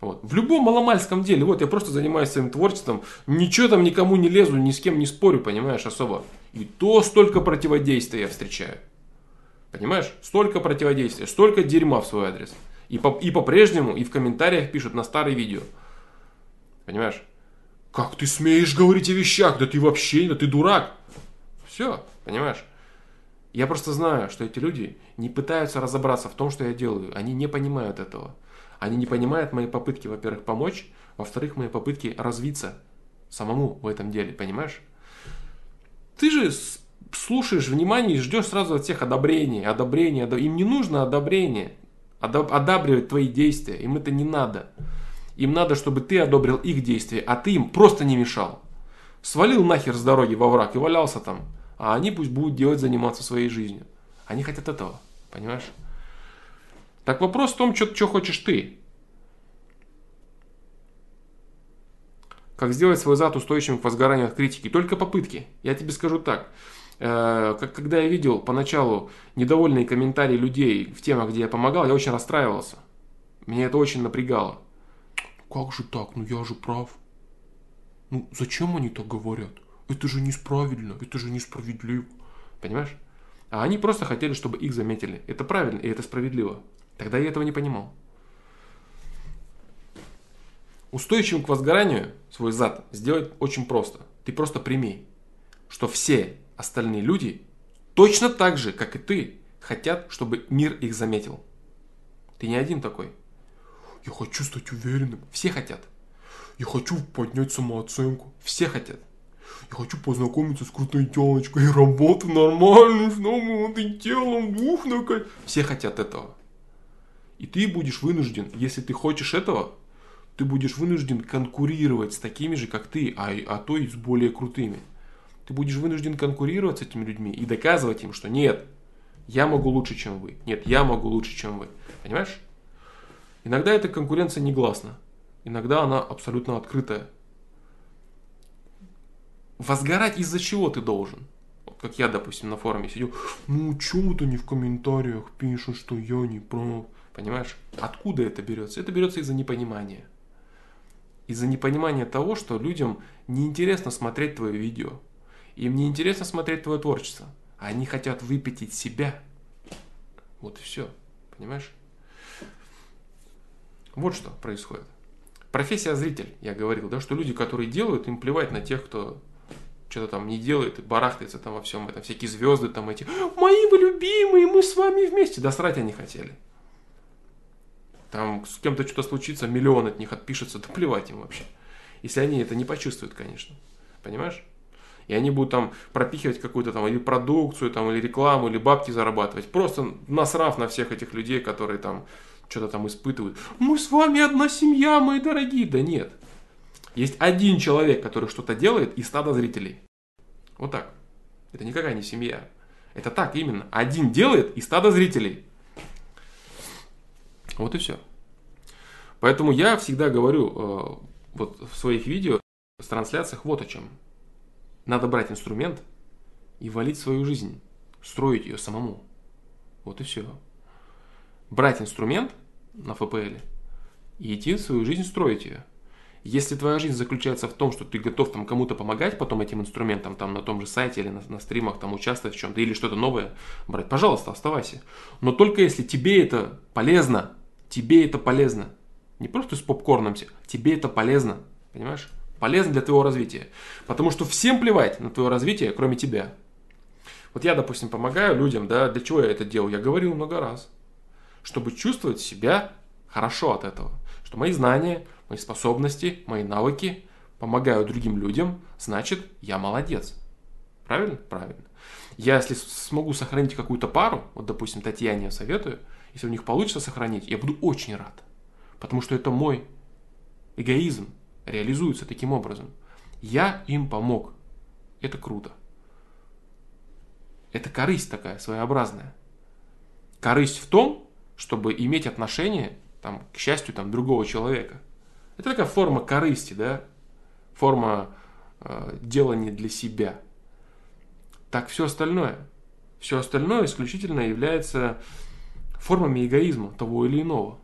Вот. В любом маломальском деле, вот я просто занимаюсь своим творчеством, ничего там никому не лезу, ни с кем не спорю, понимаешь, особо. И то столько противодействия я встречаю. Понимаешь? Столько противодействия, столько дерьма в свой адрес. И, по, и по-прежнему, и в комментариях пишут на старые видео. Понимаешь? Как ты смеешь говорить о вещах? Да ты вообще, да ты дурак. Все, понимаешь? Я просто знаю, что эти люди не пытаются разобраться в том, что я делаю. Они не понимают этого. Они не понимают мои попытки, во-первых, помочь, во-вторых, мои попытки развиться самому в этом деле, понимаешь? Ты же слушаешь внимание и ждешь сразу от всех одобрения, одобрения, им не нужно одобрение одабривать твои действия. Им это не надо. Им надо, чтобы ты одобрил их действия, а ты им просто не мешал. Свалил нахер с дороги во враг и валялся там. А они пусть будут делать, заниматься своей жизнью. Они хотят этого, понимаешь? Так вопрос в том, что, что хочешь ты. Как сделать свой зад устойчивым к возгоранию от критики? Только попытки. Я тебе скажу так. Э, когда я видел поначалу недовольные комментарии людей в темах, где я помогал, я очень расстраивался. Меня это очень напрягало. Как же так? Ну я же прав. Ну зачем они так говорят? Это же несправедно, это же несправедливо. Понимаешь? А они просто хотели, чтобы их заметили. Это правильно и это справедливо. Тогда я этого не понимал. Устойчивым к возгоранию свой зад сделать очень просто. Ты просто прими, что все остальные люди точно так же, как и ты, хотят, чтобы мир их заметил. Ты не один такой. Я хочу стать уверенным. Все хотят. Я хочу поднять самооценку. Все хотят. Я хочу познакомиться с крутой телочкой и работу нормально, с новым вот телом, ух, наконец. Все хотят этого. И ты будешь вынужден, если ты хочешь этого, ты будешь вынужден конкурировать с такими же, как ты, а, а то и с более крутыми ты будешь вынужден конкурировать с этими людьми и доказывать им, что нет, я могу лучше, чем вы. Нет, я могу лучше, чем вы. Понимаешь? Иногда эта конкуренция негласна. Иногда она абсолютно открытая. Возгорать из-за чего ты должен? Вот как я, допустим, на форуме сидел. Ну, чего ты не в комментариях пишешь, что я не прав? Понимаешь? Откуда это берется? Это берется из-за непонимания. Из-за непонимания того, что людям неинтересно смотреть твое видео. Им не интересно смотреть твое творчество. Они хотят выпятить себя. Вот и все. Понимаешь? Вот что происходит. Профессия зритель, я говорил, да, что люди, которые делают, им плевать на тех, кто что-то там не делает и барахтается там во всем этом. Всякие звезды там эти. Мои вы любимые, мы с вами вместе. Да срать они хотели. Там с кем-то что-то случится, миллион от них отпишется, да плевать им вообще. Если они это не почувствуют, конечно. Понимаешь? и они будут там пропихивать какую-то там или продукцию, там, или рекламу, или бабки зарабатывать. Просто насрав на всех этих людей, которые там что-то там испытывают. Мы с вами одна семья, мои дорогие. Да нет. Есть один человек, который что-то делает, и стадо зрителей. Вот так. Это никакая не семья. Это так именно. Один делает, и стадо зрителей. Вот и все. Поэтому я всегда говорю э, вот в своих видео, в трансляциях вот о чем. Надо брать инструмент и валить свою жизнь, строить ее самому. Вот и все. Брать инструмент на FPL и идти свою жизнь строить ее. Если твоя жизнь заключается в том, что ты готов там кому-то помогать потом этим инструментом, там на том же сайте или на, на стримах, там участвовать в чем-то, или что-то новое брать, пожалуйста, оставайся. Но только если тебе это полезно, тебе это полезно. Не просто с попкорном, тебе это полезно, понимаешь? полезно для твоего развития. Потому что всем плевать на твое развитие, кроме тебя. Вот я, допустим, помогаю людям, да, для чего я это делаю? Я говорил много раз. Чтобы чувствовать себя хорошо от этого. Что мои знания, мои способности, мои навыки помогают другим людям, значит, я молодец. Правильно? Правильно. Я, если смогу сохранить какую-то пару, вот, допустим, Татьяне советую, если у них получится сохранить, я буду очень рад. Потому что это мой эгоизм, реализуются таким образом. Я им помог. Это круто. Это корысть такая, своеобразная. Корысть в том, чтобы иметь отношение там, к счастью там, другого человека. Это такая форма корысти, да? форма э, делания для себя. Так все остальное. Все остальное исключительно является формами эгоизма того или иного.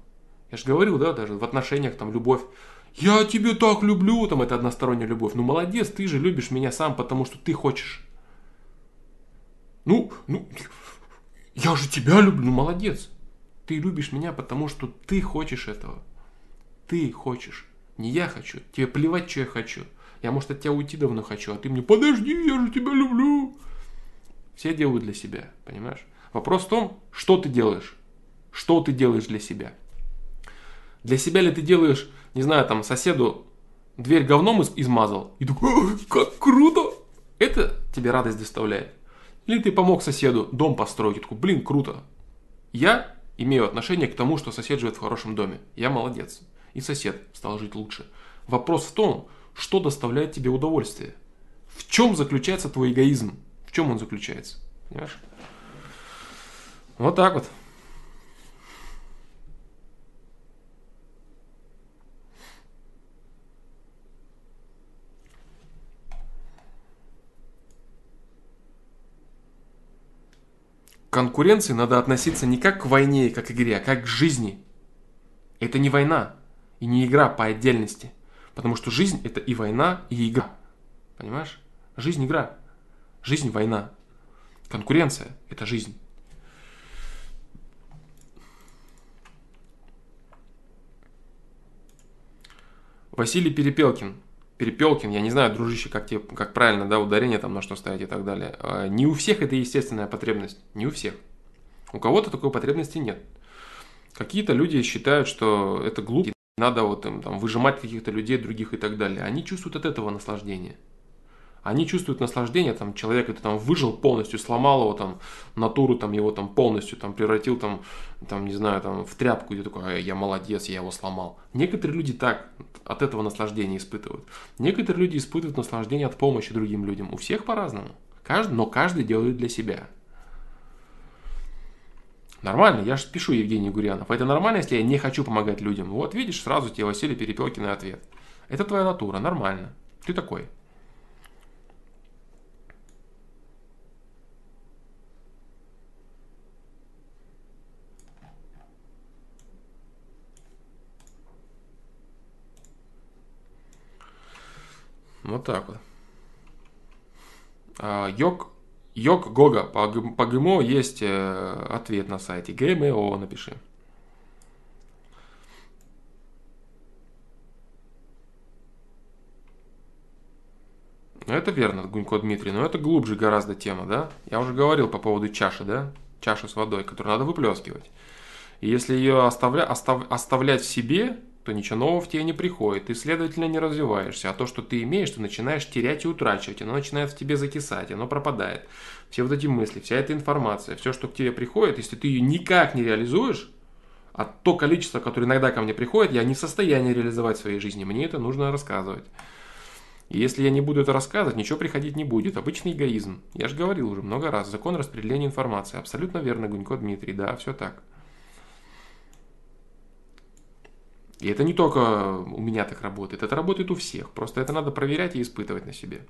Я же говорил, да, даже в отношениях там любовь. Я тебя так люблю, там это односторонняя любовь. Ну молодец, ты же любишь меня сам, потому что ты хочешь. Ну, ну, я же тебя люблю, ну молодец. Ты любишь меня, потому что ты хочешь этого. Ты хочешь. Не я хочу. Тебе плевать, что я хочу. Я, может, от тебя уйти давно хочу, а ты мне, подожди, я же тебя люблю. Все делают для себя, понимаешь? Вопрос в том, что ты делаешь. Что ты делаешь для себя. Для себя ли ты делаешь, не знаю, там, соседу дверь говном измазал, и такой, как круто! Это тебе радость доставляет. Или ты помог соседу дом построить, и такой, блин, круто. Я имею отношение к тому, что сосед живет в хорошем доме. Я молодец. И сосед стал жить лучше. Вопрос в том, что доставляет тебе удовольствие. В чем заключается твой эгоизм? В чем он заключается? Понимаешь? Вот так вот. К конкуренции надо относиться не как к войне как к игре, а как к жизни. Это не война и не игра по отдельности. Потому что жизнь это и война, и игра. Понимаешь? Жизнь игра. Жизнь война. Конкуренция это жизнь. Василий Перепелкин. Перепелкин, я не знаю, дружище, как тебе, как правильно, да, ударение там на что ставить и так далее. А, не у всех это естественная потребность, не у всех. У кого-то такой потребности нет. Какие-то люди считают, что это глупо, надо вот им там выжимать каких-то людей, других и так далее. Они чувствуют от этого наслаждение. Они чувствуют наслаждение, там, человек это там выжил полностью, сломал его там, натуру там, его там полностью там превратил там, там, не знаю, там, в тряпку, и такой, «А, я молодец, я его сломал. Некоторые люди так от этого наслаждения испытывают. Некоторые люди испытывают наслаждение от помощи другим людям. У всех по-разному. Каждый, но каждый делает для себя. Нормально, я же пишу Евгений Гурьянов. Это нормально, если я не хочу помогать людям? Вот видишь, сразу тебе Василий Перепелкин ответ. Это твоя натура, нормально. Ты такой. Вот так вот. А, йог, йог Гога. По, по ГМО есть э, ответ на сайте. ГМО напиши. Ну, это верно, Гунько Дмитрий, но это глубже гораздо тема, да? Я уже говорил по поводу чаши, да? Чаши с водой, которую надо выплескивать. И если ее оставля, остав, оставлять в себе, то ничего нового в тебе не приходит, ты, следовательно, не развиваешься. А то, что ты имеешь, ты начинаешь терять и утрачивать, оно начинает в тебе закисать, оно пропадает. Все вот эти мысли, вся эта информация, все, что к тебе приходит, если ты ее никак не реализуешь, а то количество, которое иногда ко мне приходит, я не в состоянии реализовать в своей жизни, мне это нужно рассказывать. И если я не буду это рассказывать, ничего приходить не будет. Обычный эгоизм. Я же говорил уже много раз. Закон распределения информации. Абсолютно верно, Гунько Дмитрий. Да, все так. И это не только у меня так работает, это работает у всех. Просто это надо проверять и испытывать на себе.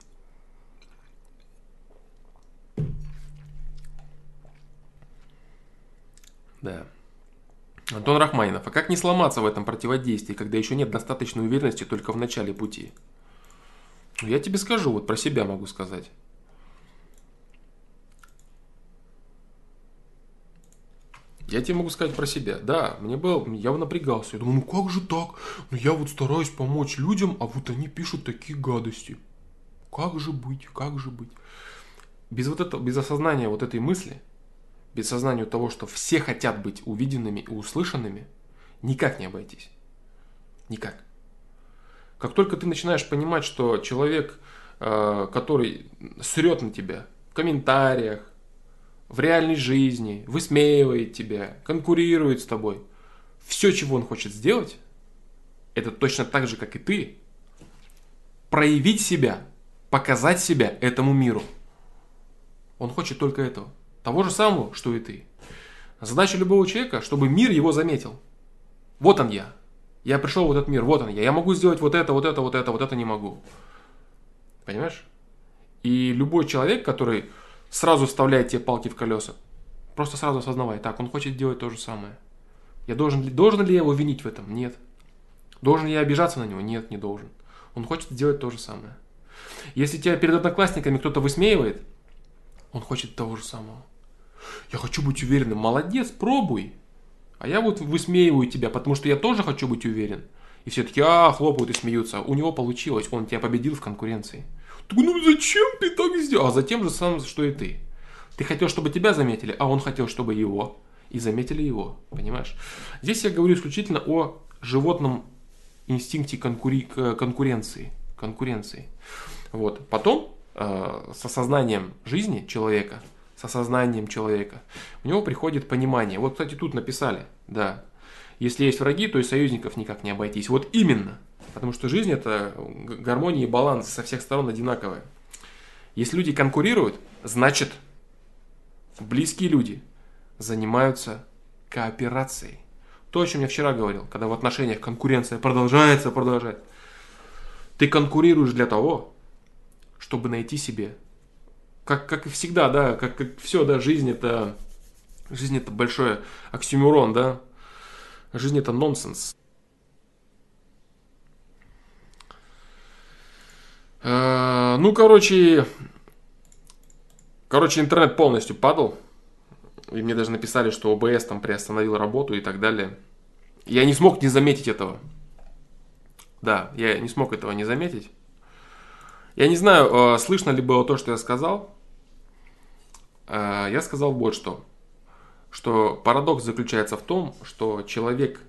Да. Антон Рахманинов. А как не сломаться в этом противодействии, когда еще нет достаточной уверенности только в начале пути? Ну, я тебе скажу, вот про себя могу сказать. Я тебе могу сказать про себя. Да, мне было, я напрягался. Я думаю, ну как же так? Ну я вот стараюсь помочь людям, а вот они пишут такие гадости. Как же быть, как же быть? Без вот этого, без осознания вот этой мысли, без осознания того, что все хотят быть увиденными и услышанными, никак не обойтись. Никак. Как только ты начинаешь понимать, что человек, э, который срет на тебя в комментариях, в реальной жизни, высмеивает тебя, конкурирует с тобой. Все, чего он хочет сделать, это точно так же, как и ты, проявить себя, показать себя этому миру. Он хочет только этого. Того же самого, что и ты. Задача любого человека, чтобы мир его заметил. Вот он я. Я пришел в этот мир, вот он я. Я могу сделать вот это, вот это, вот это, вот это не могу. Понимаешь? И любой человек, который сразу вставляет тебе палки в колеса, просто сразу осознавай, так, он хочет делать то же самое. Я должен, должен ли я его винить в этом? Нет. Должен ли я обижаться на него? Нет, не должен. Он хочет сделать то же самое. Если тебя перед одноклассниками кто-то высмеивает, он хочет того же самого. Я хочу быть уверенным. Молодец, пробуй. А я вот высмеиваю тебя, потому что я тоже хочу быть уверен. И все таки а, хлопают и смеются. У него получилось, он тебя победил в конкуренции. Ну зачем ты так сделал? А затем же самое, что и ты. Ты хотел, чтобы тебя заметили, а он хотел, чтобы его. И заметили его, понимаешь? Здесь я говорю исключительно о животном инстинкте конкури... конкуренции. конкуренции. Вот. Потом, э, с осознанием жизни человека, с осознанием человека, у него приходит понимание. Вот, кстати, тут написали, да, если есть враги, то и союзников никак не обойтись. Вот именно. Потому что жизнь это гармония и баланс со всех сторон одинаковая. Если люди конкурируют, значит близкие люди занимаются кооперацией. То, о чем я вчера говорил, когда в отношениях конкуренция продолжается, продолжается. Ты конкурируешь для того, чтобы найти себе, как, как и всегда, да, как, как все, да, жизнь это, жизнь это большой оксюмурон, да, жизнь это нонсенс. Ну, короче, короче, интернет полностью падал. И мне даже написали, что ОБС там приостановил работу и так далее. Я не смог не заметить этого. Да, я не смог этого не заметить. Я не знаю, э, слышно ли было то, что я сказал. Э, я сказал вот что. Что парадокс заключается в том, что человек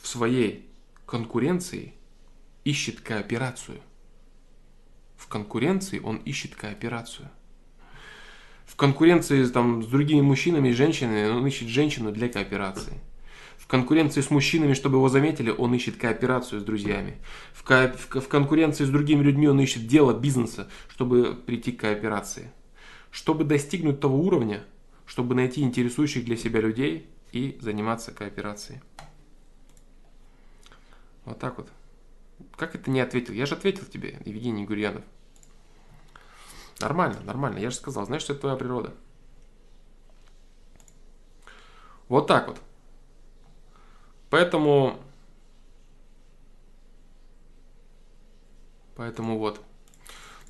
в своей конкуренции ищет кооперацию. В конкуренции он ищет кооперацию в конкуренции там, с другими мужчинами и женщинами, он ищет женщину для кооперации. В конкуренции с мужчинами, чтобы его заметили, он ищет кооперацию с друзьями. В, ко- в, в конкуренции с другими людьми он ищет дело бизнеса, чтобы прийти к кооперации. Чтобы достигнуть того уровня, чтобы найти интересующих для себя людей и заниматься кооперацией. Вот так вот. Как это не ответил? Я же ответил тебе, Евгений Гурьянов. Нормально, нормально. Я же сказал, что это твоя природа. Вот так вот. Поэтому... Поэтому вот.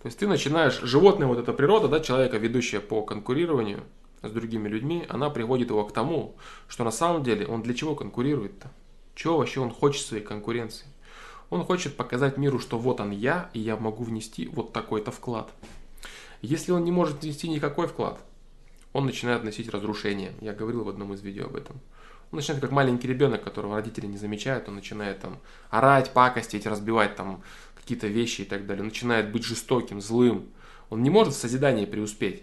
То есть ты начинаешь, животное, вот эта природа, да, человека, ведущая по конкурированию с другими людьми, она приводит его к тому, что на самом деле он для чего конкурирует-то? Чего вообще он хочет своей конкуренции? Он хочет показать миру, что вот он я, и я могу внести вот такой-то вклад. Если он не может внести никакой вклад, он начинает носить разрушение. Я говорил в одном из видео об этом. Он начинает как маленький ребенок, которого родители не замечают, он начинает там орать, пакостить, разбивать там какие-то вещи и так далее. Он начинает быть жестоким, злым. Он не может в созидании преуспеть.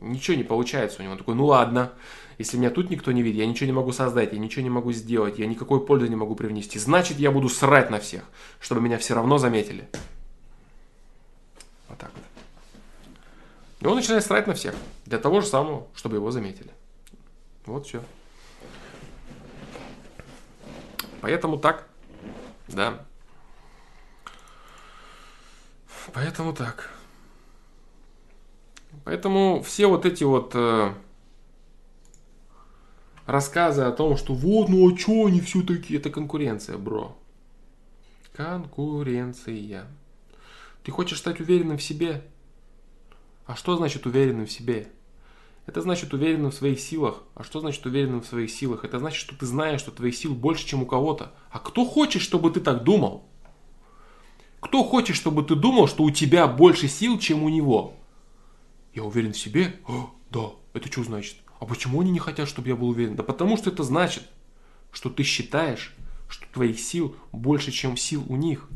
Ничего не получается у него. Он такой, ну ладно, если меня тут никто не видит, я ничего не могу создать, я ничего не могу сделать, я никакой пользы не могу привнести. Значит, я буду срать на всех, чтобы меня все равно заметили. Вот так вот. И он начинает срать на всех. Для того же самого, чтобы его заметили. Вот все. Поэтому так. Да. Поэтому так. Поэтому все вот эти вот э, рассказы о том, что вот, ну а что они все такие, это конкуренция, бро. Конкуренция. Ты хочешь стать уверенным в себе? А что значит уверенным в себе? Это значит уверенным в своих силах. А что значит уверенным в своих силах? Это значит, что ты знаешь, что твоих сил больше, чем у кого-то. А кто хочет, чтобы ты так думал? Кто хочет, чтобы ты думал, что у тебя больше сил, чем у него? Я уверен в себе? О, да, это что значит? А почему они не хотят, чтобы я был уверен? Да потому что это значит, что ты считаешь, что твоих сил больше, чем сил у них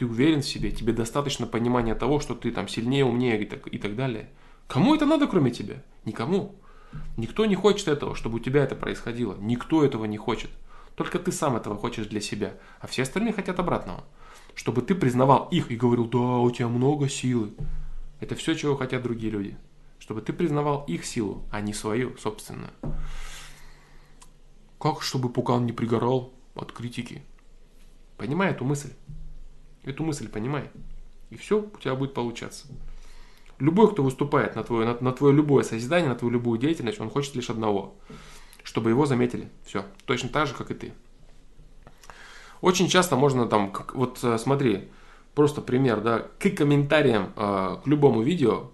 ты уверен в себе, тебе достаточно понимания того, что ты там сильнее, умнее и так, и так далее. Кому это надо, кроме тебя? Никому. Никто не хочет этого, чтобы у тебя это происходило. Никто этого не хочет. Только ты сам этого хочешь для себя, а все остальные хотят обратного. Чтобы ты признавал их и говорил, да, у тебя много силы. Это все, чего хотят другие люди. Чтобы ты признавал их силу, а не свою собственную. Как, чтобы пукан не пригорал от критики? Понимай эту мысль. Эту мысль понимай. И все у тебя будет получаться. Любой, кто выступает на твое, на, на твое любое созидание, на твою любую деятельность, он хочет лишь одного. Чтобы его заметили. Все. Точно так же, как и ты. Очень часто можно там, вот э, смотри, просто пример, да, к комментариям э, к любому видео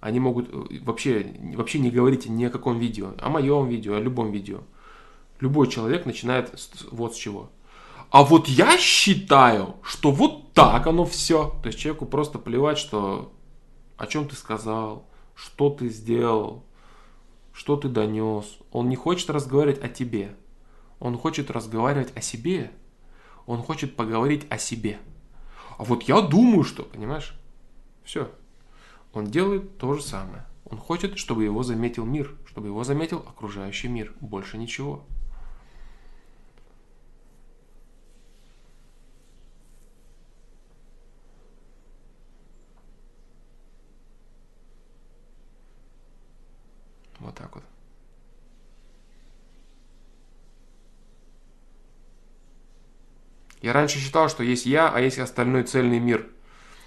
они могут э, вообще, вообще не говорить ни о каком видео, о моем видео, о любом видео. Любой человек начинает вот с чего. А вот я считаю, что вот так оно все. То есть человеку просто плевать, что о чем ты сказал, что ты сделал, что ты донес. Он не хочет разговаривать о тебе. Он хочет разговаривать о себе. Он хочет поговорить о себе. А вот я думаю, что, понимаешь? Все. Он делает то же самое. Он хочет, чтобы его заметил мир, чтобы его заметил окружающий мир. Больше ничего. Вот так вот. Я раньше считал, что есть я, а есть остальной цельный мир,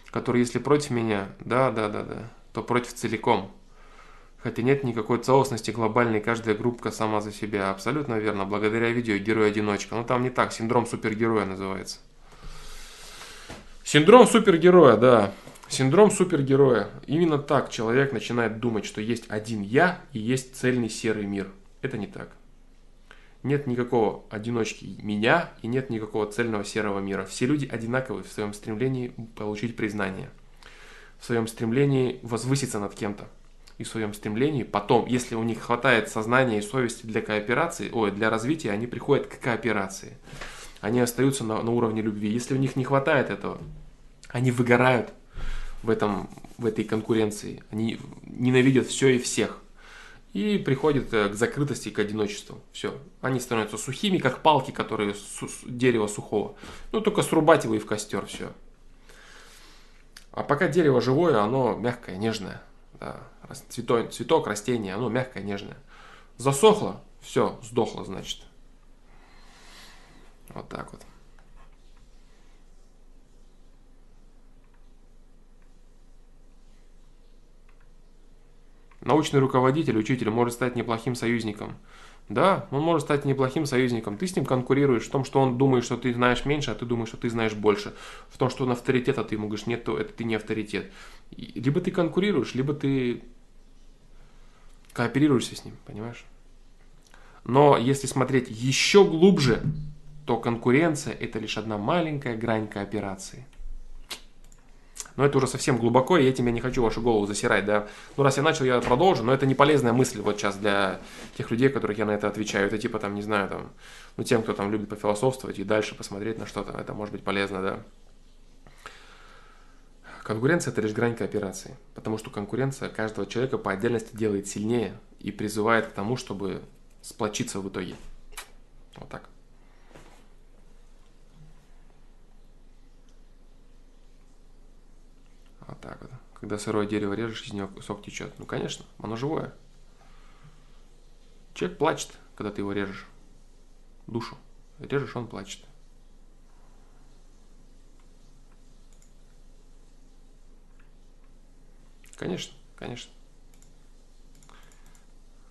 который, если против меня, да, да, да, да, то против целиком. Хотя нет никакой целостности глобальной, каждая группка сама за себя. Абсолютно верно, благодаря видео «Герой-одиночка». Но там не так, синдром супергероя называется. Синдром супергероя, да. Синдром супергероя. Именно так человек начинает думать, что есть один я и есть цельный серый мир. Это не так. Нет никакого одиночки меня и нет никакого цельного серого мира. Все люди одинаковы в своем стремлении получить признание, в своем стремлении возвыситься над кем-то и в своем стремлении потом, если у них хватает сознания и совести для кооперации, ой, для развития, они приходят к кооперации. Они остаются на, на уровне любви. Если у них не хватает этого, они выгорают, в, этом, в этой конкуренции. Они ненавидят все и всех. И приходят э, к закрытости, к одиночеству. Все. Они становятся сухими, как палки, которые с дерева сухого. Ну, только срубать его и в костер, все. А пока дерево живое, оно мягкое, нежное. Да. Цветок, цветок, растение, оно мягкое, нежное. Засохло, все, сдохло, значит. Вот так вот. Научный руководитель, учитель может стать неплохим союзником. Да, он может стать неплохим союзником. Ты с ним конкурируешь в том, что он думает, что ты знаешь меньше, а ты думаешь, что ты знаешь больше. В том, что он авторитет, а ты ему говоришь, нет, то это ты не авторитет. Либо ты конкурируешь, либо ты кооперируешься с ним, понимаешь? Но если смотреть еще глубже, то конкуренция это лишь одна маленькая грань кооперации. Но это уже совсем глубоко, и этим я не хочу вашу голову засирать, да. Ну, раз я начал, я продолжу, но это не полезная мысль вот сейчас для тех людей, которых я на это отвечаю. Это типа там, не знаю, там, ну, тем, кто там любит пофилософствовать и дальше посмотреть на что-то, это может быть полезно, да. Конкуренция – это лишь грань кооперации, потому что конкуренция каждого человека по отдельности делает сильнее и призывает к тому, чтобы сплочиться в итоге. Вот так. Вот так вот. Когда сырое дерево режешь, из него сок течет. Ну, конечно, оно живое. Человек плачет, когда ты его режешь. Душу. Режешь, он плачет. Конечно, конечно.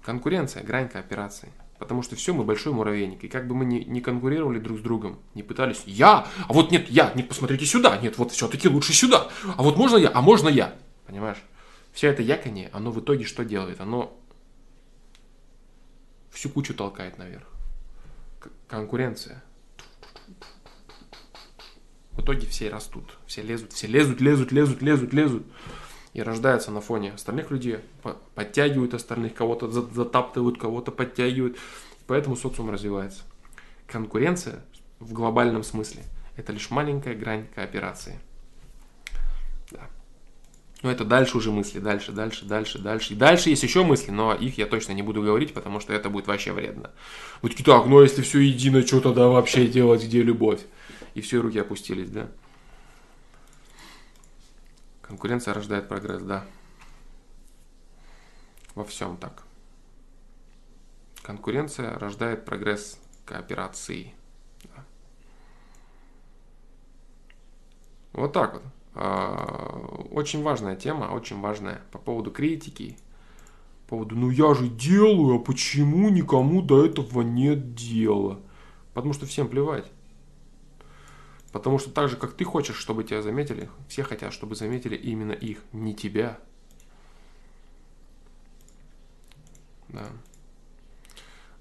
Конкуренция, грань кооперации. Потому что все, мы большой муравейник. И как бы мы ни, ни конкурировали друг с другом, не пытались, я, а вот нет, я, нет, посмотрите сюда, нет, вот все-таки лучше сюда, а вот можно я, а можно я. Понимаешь? Все это яконье, оно в итоге что делает? Оно всю кучу толкает наверх. Конкуренция. В итоге все растут, все лезут, все лезут, лезут, лезут, лезут, лезут. И рождаются на фоне остальных людей, подтягивают остальных, кого-то затаптывают, кого-то подтягивают. Поэтому социум развивается. Конкуренция в глобальном смысле – это лишь маленькая грань кооперации. Да. Но это дальше уже мысли, дальше, дальше, дальше, дальше. И дальше есть еще мысли, но их я точно не буду говорить, потому что это будет вообще вредно. Такие, так, ну а если все едино, что тогда вообще делать, где любовь? И все, руки опустились, да. Конкуренция рождает прогресс, да. Во всем так. Конкуренция рождает прогресс кооперации. Да. Вот так вот. А, очень важная тема, очень важная по поводу критики, по поводу «ну я же делаю, а почему никому до этого нет дела?» Потому что всем плевать. Потому что так же, как ты хочешь, чтобы тебя заметили, все хотят, чтобы заметили именно их, не тебя. Да.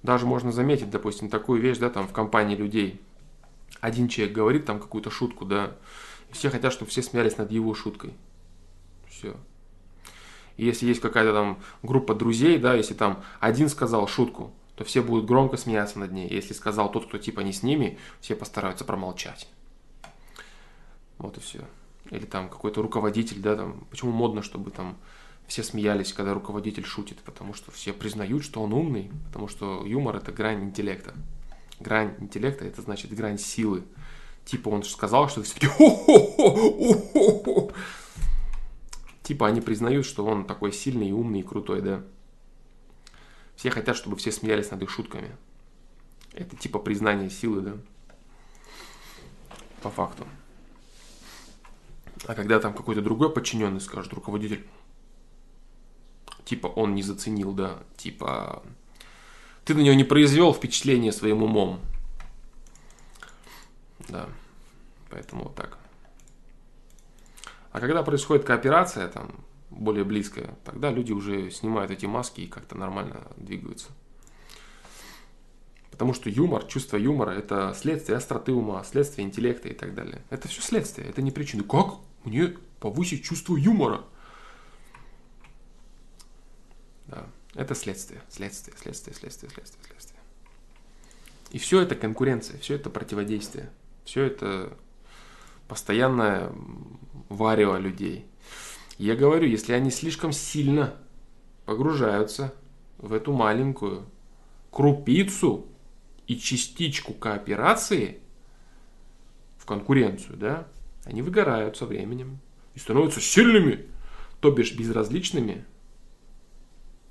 Даже можно заметить, допустим, такую вещь, да, там в компании людей. Один человек говорит там какую-то шутку, да, и все хотят, чтобы все смеялись над его шуткой. Все. И если есть какая-то там группа друзей, да, если там один сказал шутку, то все будут громко смеяться над ней. Если сказал тот, кто типа не с ними, все постараются промолчать. Вот и все. Или там какой-то руководитель, да, там, почему модно, чтобы там все смеялись, когда руководитель шутит, потому что все признают, что он умный, потому что юмор это грань интеллекта. Грань интеллекта это значит грань силы. Типа он сказал, что все таки Типа они признают, что он такой сильный, умный и крутой, да. Все хотят, чтобы все смеялись над их шутками. Это типа признание силы, да. По факту. А когда там какой-то другой подчиненный скажет, руководитель, типа он не заценил, да, типа ты на него не произвел впечатление своим умом. Да, поэтому вот так. А когда происходит кооперация, там, более близкая, тогда люди уже снимают эти маски и как-то нормально двигаются. Потому что юмор, чувство юмора – это следствие остроты ума, следствие интеллекта и так далее. Это все следствие, это не причина. Как мне повысить чувство юмора? Да, это следствие, следствие, следствие, следствие, следствие, следствие. И все это конкуренция, все это противодействие, все это постоянное варево людей. Я говорю, если они слишком сильно погружаются в эту маленькую крупицу и частичку кооперации в конкуренцию, да, они выгорают со временем и становятся сильными, то бишь безразличными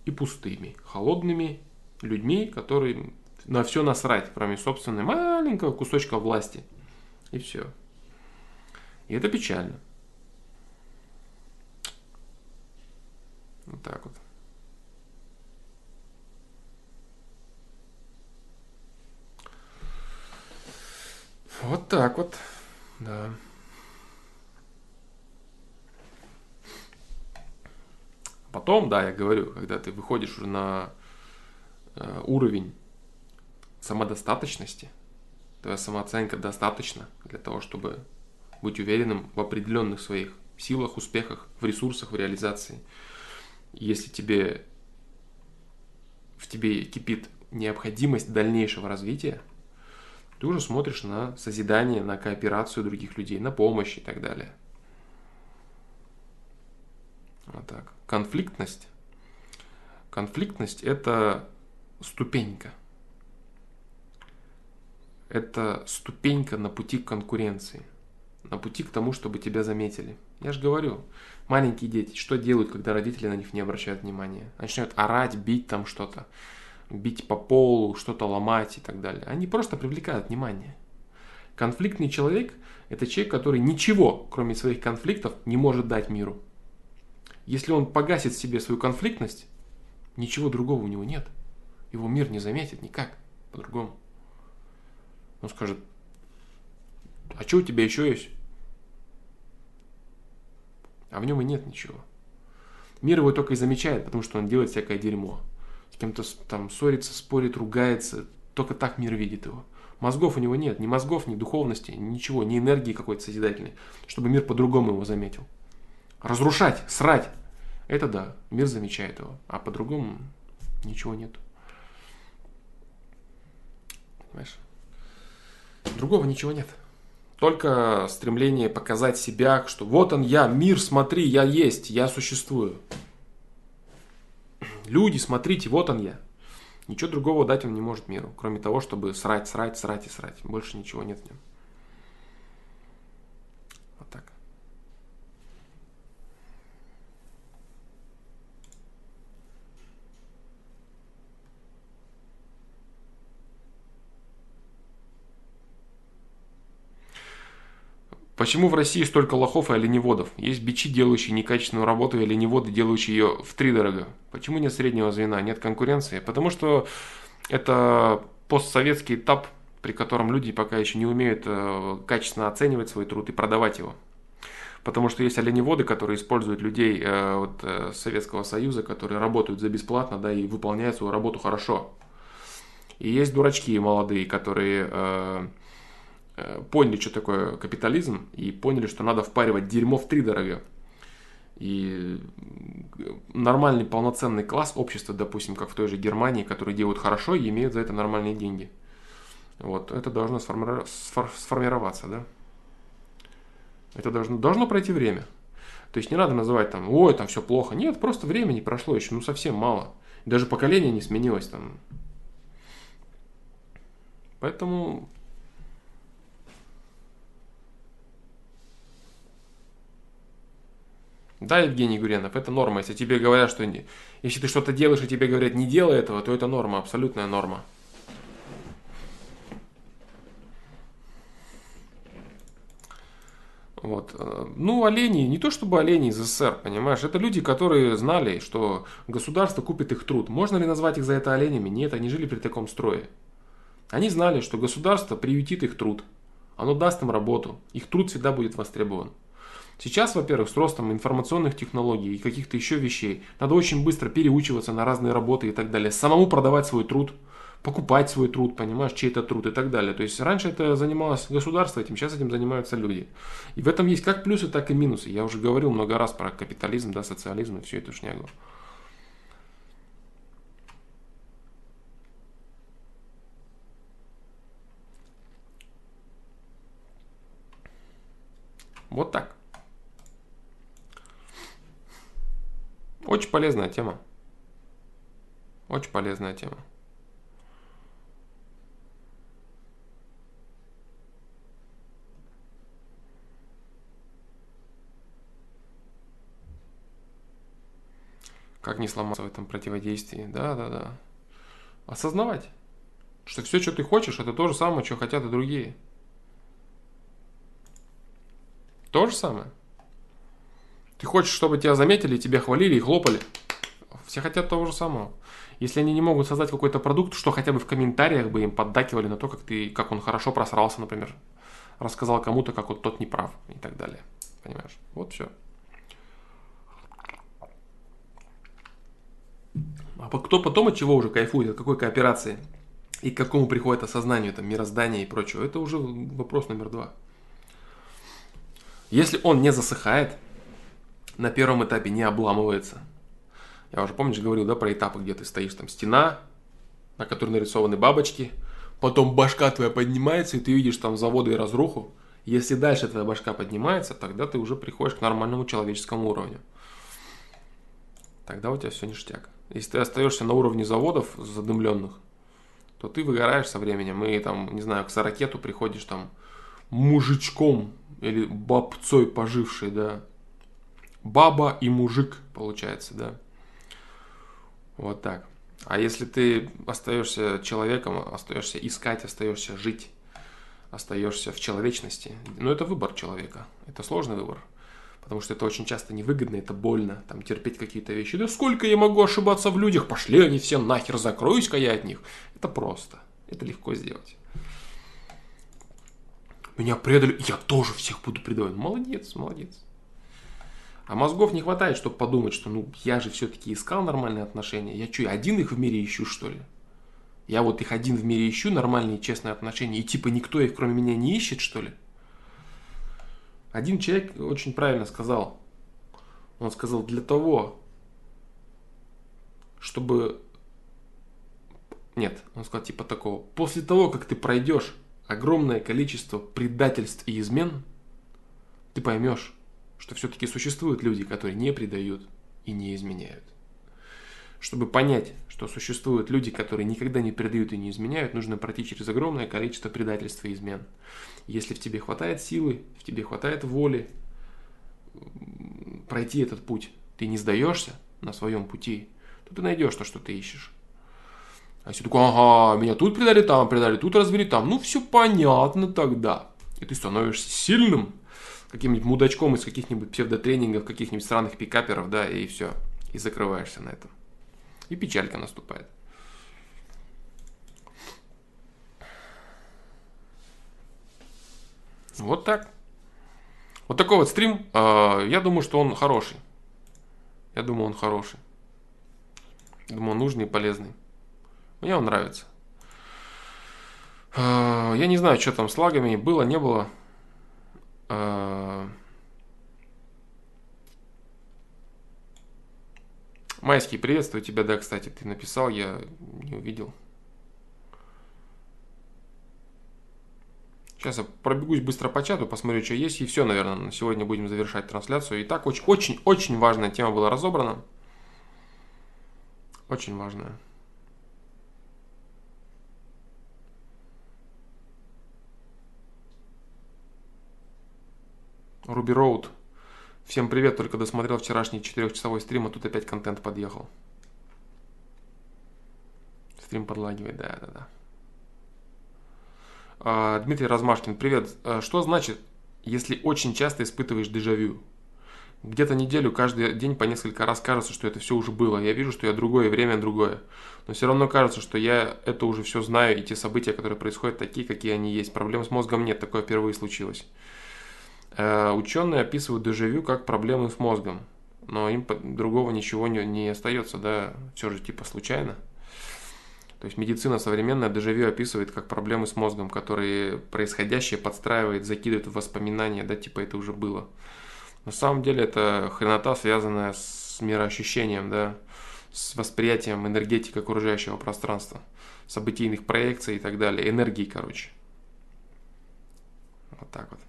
и пустыми, холодными людьми, которые на все насрать, кроме собственного маленького кусочка власти. И все. И это печально. Вот так вот. Вот так вот, да. Потом, да, я говорю, когда ты выходишь уже на э, уровень самодостаточности, твоя самооценка достаточно для того, чтобы быть уверенным в определенных своих силах, успехах, в ресурсах, в реализации. Если тебе в тебе кипит необходимость дальнейшего развития, ты уже смотришь на созидание, на кооперацию других людей, на помощь и так далее. Вот так. Конфликтность. Конфликтность – это ступенька. Это ступенька на пути к конкуренции, на пути к тому, чтобы тебя заметили. Я же говорю, маленькие дети, что делают, когда родители на них не обращают внимания? Начинают орать, бить там что-то бить по полу, что-то ломать и так далее. Они просто привлекают внимание. Конфликтный человек – это человек, который ничего, кроме своих конфликтов, не может дать миру. Если он погасит себе свою конфликтность, ничего другого у него нет. Его мир не заметит никак по-другому. Он скажет, а что у тебя еще есть? А в нем и нет ничего. Мир его только и замечает, потому что он делает всякое дерьмо кем-то там ссорится, спорит, ругается. Только так мир видит его. Мозгов у него нет, ни мозгов, ни духовности, ничего, ни энергии какой-то созидательной, чтобы мир по-другому его заметил. Разрушать, срать, это да, мир замечает его, а по-другому ничего нет. Понимаешь? Другого ничего нет. Только стремление показать себя, что вот он я, мир, смотри, я есть, я существую. Люди, смотрите, вот он я. Ничего другого дать он не может миру, кроме того, чтобы срать, срать, срать и срать. Больше ничего нет в нем. Вот так. Почему в России столько лохов и оленеводов? Есть бичи, делающие некачественную работу, и оленеводы, делающие ее в три дорого. Почему нет среднего звена, нет конкуренции? Потому что это постсоветский этап, при котором люди пока еще не умеют э, качественно оценивать свой труд и продавать его. Потому что есть оленеводы, которые используют людей э, вот, э, Советского Союза, которые работают за бесплатно, да, и выполняют свою работу хорошо. И есть дурачки молодые, которые поняли, что такое капитализм, и поняли, что надо впаривать дерьмо в три дорого. И нормальный полноценный класс общества, допустим, как в той же Германии, которые делают хорошо и имеют за это нормальные деньги. Вот, это должно сформироваться, да. Это должно, должно пройти время. То есть не надо называть там, ой, там все плохо. Нет, просто времени прошло еще, ну совсем мало. Даже поколение не сменилось там. Поэтому Да, Евгений Гуренов, это норма. Если тебе говорят, что не... если ты что-то делаешь, и тебе говорят, не делай этого, то это норма, абсолютная норма. Вот. Ну, олени, не то чтобы олени из СССР, понимаешь, это люди, которые знали, что государство купит их труд. Можно ли назвать их за это оленями? Нет, они жили при таком строе. Они знали, что государство приютит их труд. Оно даст им работу. Их труд всегда будет востребован. Сейчас, во-первых, с ростом информационных технологий и каких-то еще вещей, надо очень быстро переучиваться на разные работы и так далее. Самому продавать свой труд, покупать свой труд, понимаешь, чей-то труд и так далее. То есть раньше это занималось государство этим, сейчас этим занимаются люди. И в этом есть как плюсы, так и минусы. Я уже говорил много раз про капитализм, да, социализм и всю эту шнягу. Вот так. Очень полезная тема. Очень полезная тема. Как не сломаться в этом противодействии? Да, да, да. Осознавать, что все, что ты хочешь, это то же самое, что хотят и другие. То же самое. Ты хочешь, чтобы тебя заметили, тебя хвалили и хлопали. Все хотят того же самого. Если они не могут создать какой-то продукт, что хотя бы в комментариях бы им поддакивали на то, как, ты, как он хорошо просрался, например. Рассказал кому-то, как вот тот не прав и так далее. Понимаешь? Вот все. А кто потом от чего уже кайфует, от какой кооперации и к какому приходит осознанию там, мироздания и прочего, это уже вопрос номер два. Если он не засыхает, на первом этапе не обламывается. Я уже, помнишь, говорил, да, про этапы, где ты стоишь, там стена, на которой нарисованы бабочки, потом башка твоя поднимается, и ты видишь там заводы и разруху. Если дальше твоя башка поднимается, тогда ты уже приходишь к нормальному человеческому уровню. Тогда у тебя все ништяк. Если ты остаешься на уровне заводов задымленных, то ты выгораешь со временем. И там, не знаю, к сорокету приходишь там мужичком или бабцой пожившей, да, баба и мужик, получается, да. Вот так. А если ты остаешься человеком, остаешься искать, остаешься жить, остаешься в человечности, ну это выбор человека, это сложный выбор. Потому что это очень часто невыгодно, это больно, там терпеть какие-то вещи. Да сколько я могу ошибаться в людях, пошли они все нахер, закроюсь-ка я от них. Это просто, это легко сделать. Меня предали, я тоже всех буду предавать. Молодец, молодец. А мозгов не хватает, чтобы подумать, что ну я же все-таки искал нормальные отношения. Я что, один их в мире ищу, что ли? Я вот их один в мире ищу, нормальные честные отношения, и типа никто их кроме меня не ищет, что ли? Один человек очень правильно сказал. Он сказал, для того, чтобы... Нет, он сказал типа такого. После того, как ты пройдешь огромное количество предательств и измен, ты поймешь, что все-таки существуют люди, которые не предают и не изменяют. Чтобы понять, что существуют люди, которые никогда не предают и не изменяют, нужно пройти через огромное количество предательства и измен. Если в тебе хватает силы, в тебе хватает воли пройти этот путь, ты не сдаешься на своем пути, то ты найдешь то, что ты ищешь. А если такой, ага, меня тут предали, там предали, тут развели, там, ну все понятно тогда. И ты становишься сильным, каким-нибудь мудачком из каких-нибудь псевдотренингов, каких-нибудь странных пикаперов, да, и все. И закрываешься на этом. И печалька наступает. Вот так. Вот такой вот стрим. А, я думаю, что он хороший. Я думаю, он хороший. Думаю, он нужный и полезный. Мне он нравится. А, я не знаю, что там с лагами. Было, не было. А, Майский, приветствую тебя, да, кстати, ты написал, я не увидел. Сейчас я пробегусь быстро по чату, посмотрю, что есть, и все, наверное, на сегодня будем завершать трансляцию. Итак, очень-очень важная тема была разобрана. Очень важная. Руби Роуд. Всем привет, только досмотрел вчерашний четырехчасовой стрим, а тут опять контент подъехал. Стрим подлагивает, да, да, да. А, Дмитрий Размашкин, привет. А, что значит, если очень часто испытываешь дежавю? Где-то неделю, каждый день по несколько раз кажется, что это все уже было. Я вижу, что я другое, время другое. Но все равно кажется, что я это уже все знаю, и те события, которые происходят, такие, какие они есть. Проблем с мозгом нет, такое впервые случилось. А, ученые описывают дежавю как проблемы с мозгом. Но им другого ничего не, не остается, да, все же типа случайно. То есть медицина современная дежавю описывает как проблемы с мозгом, которые происходящее подстраивает, закидывает в воспоминания, да, типа это уже было. На самом деле это хренота, связанная с мироощущением, да, с восприятием энергетики окружающего пространства, событийных проекций и так далее, энергии, короче. Вот так вот.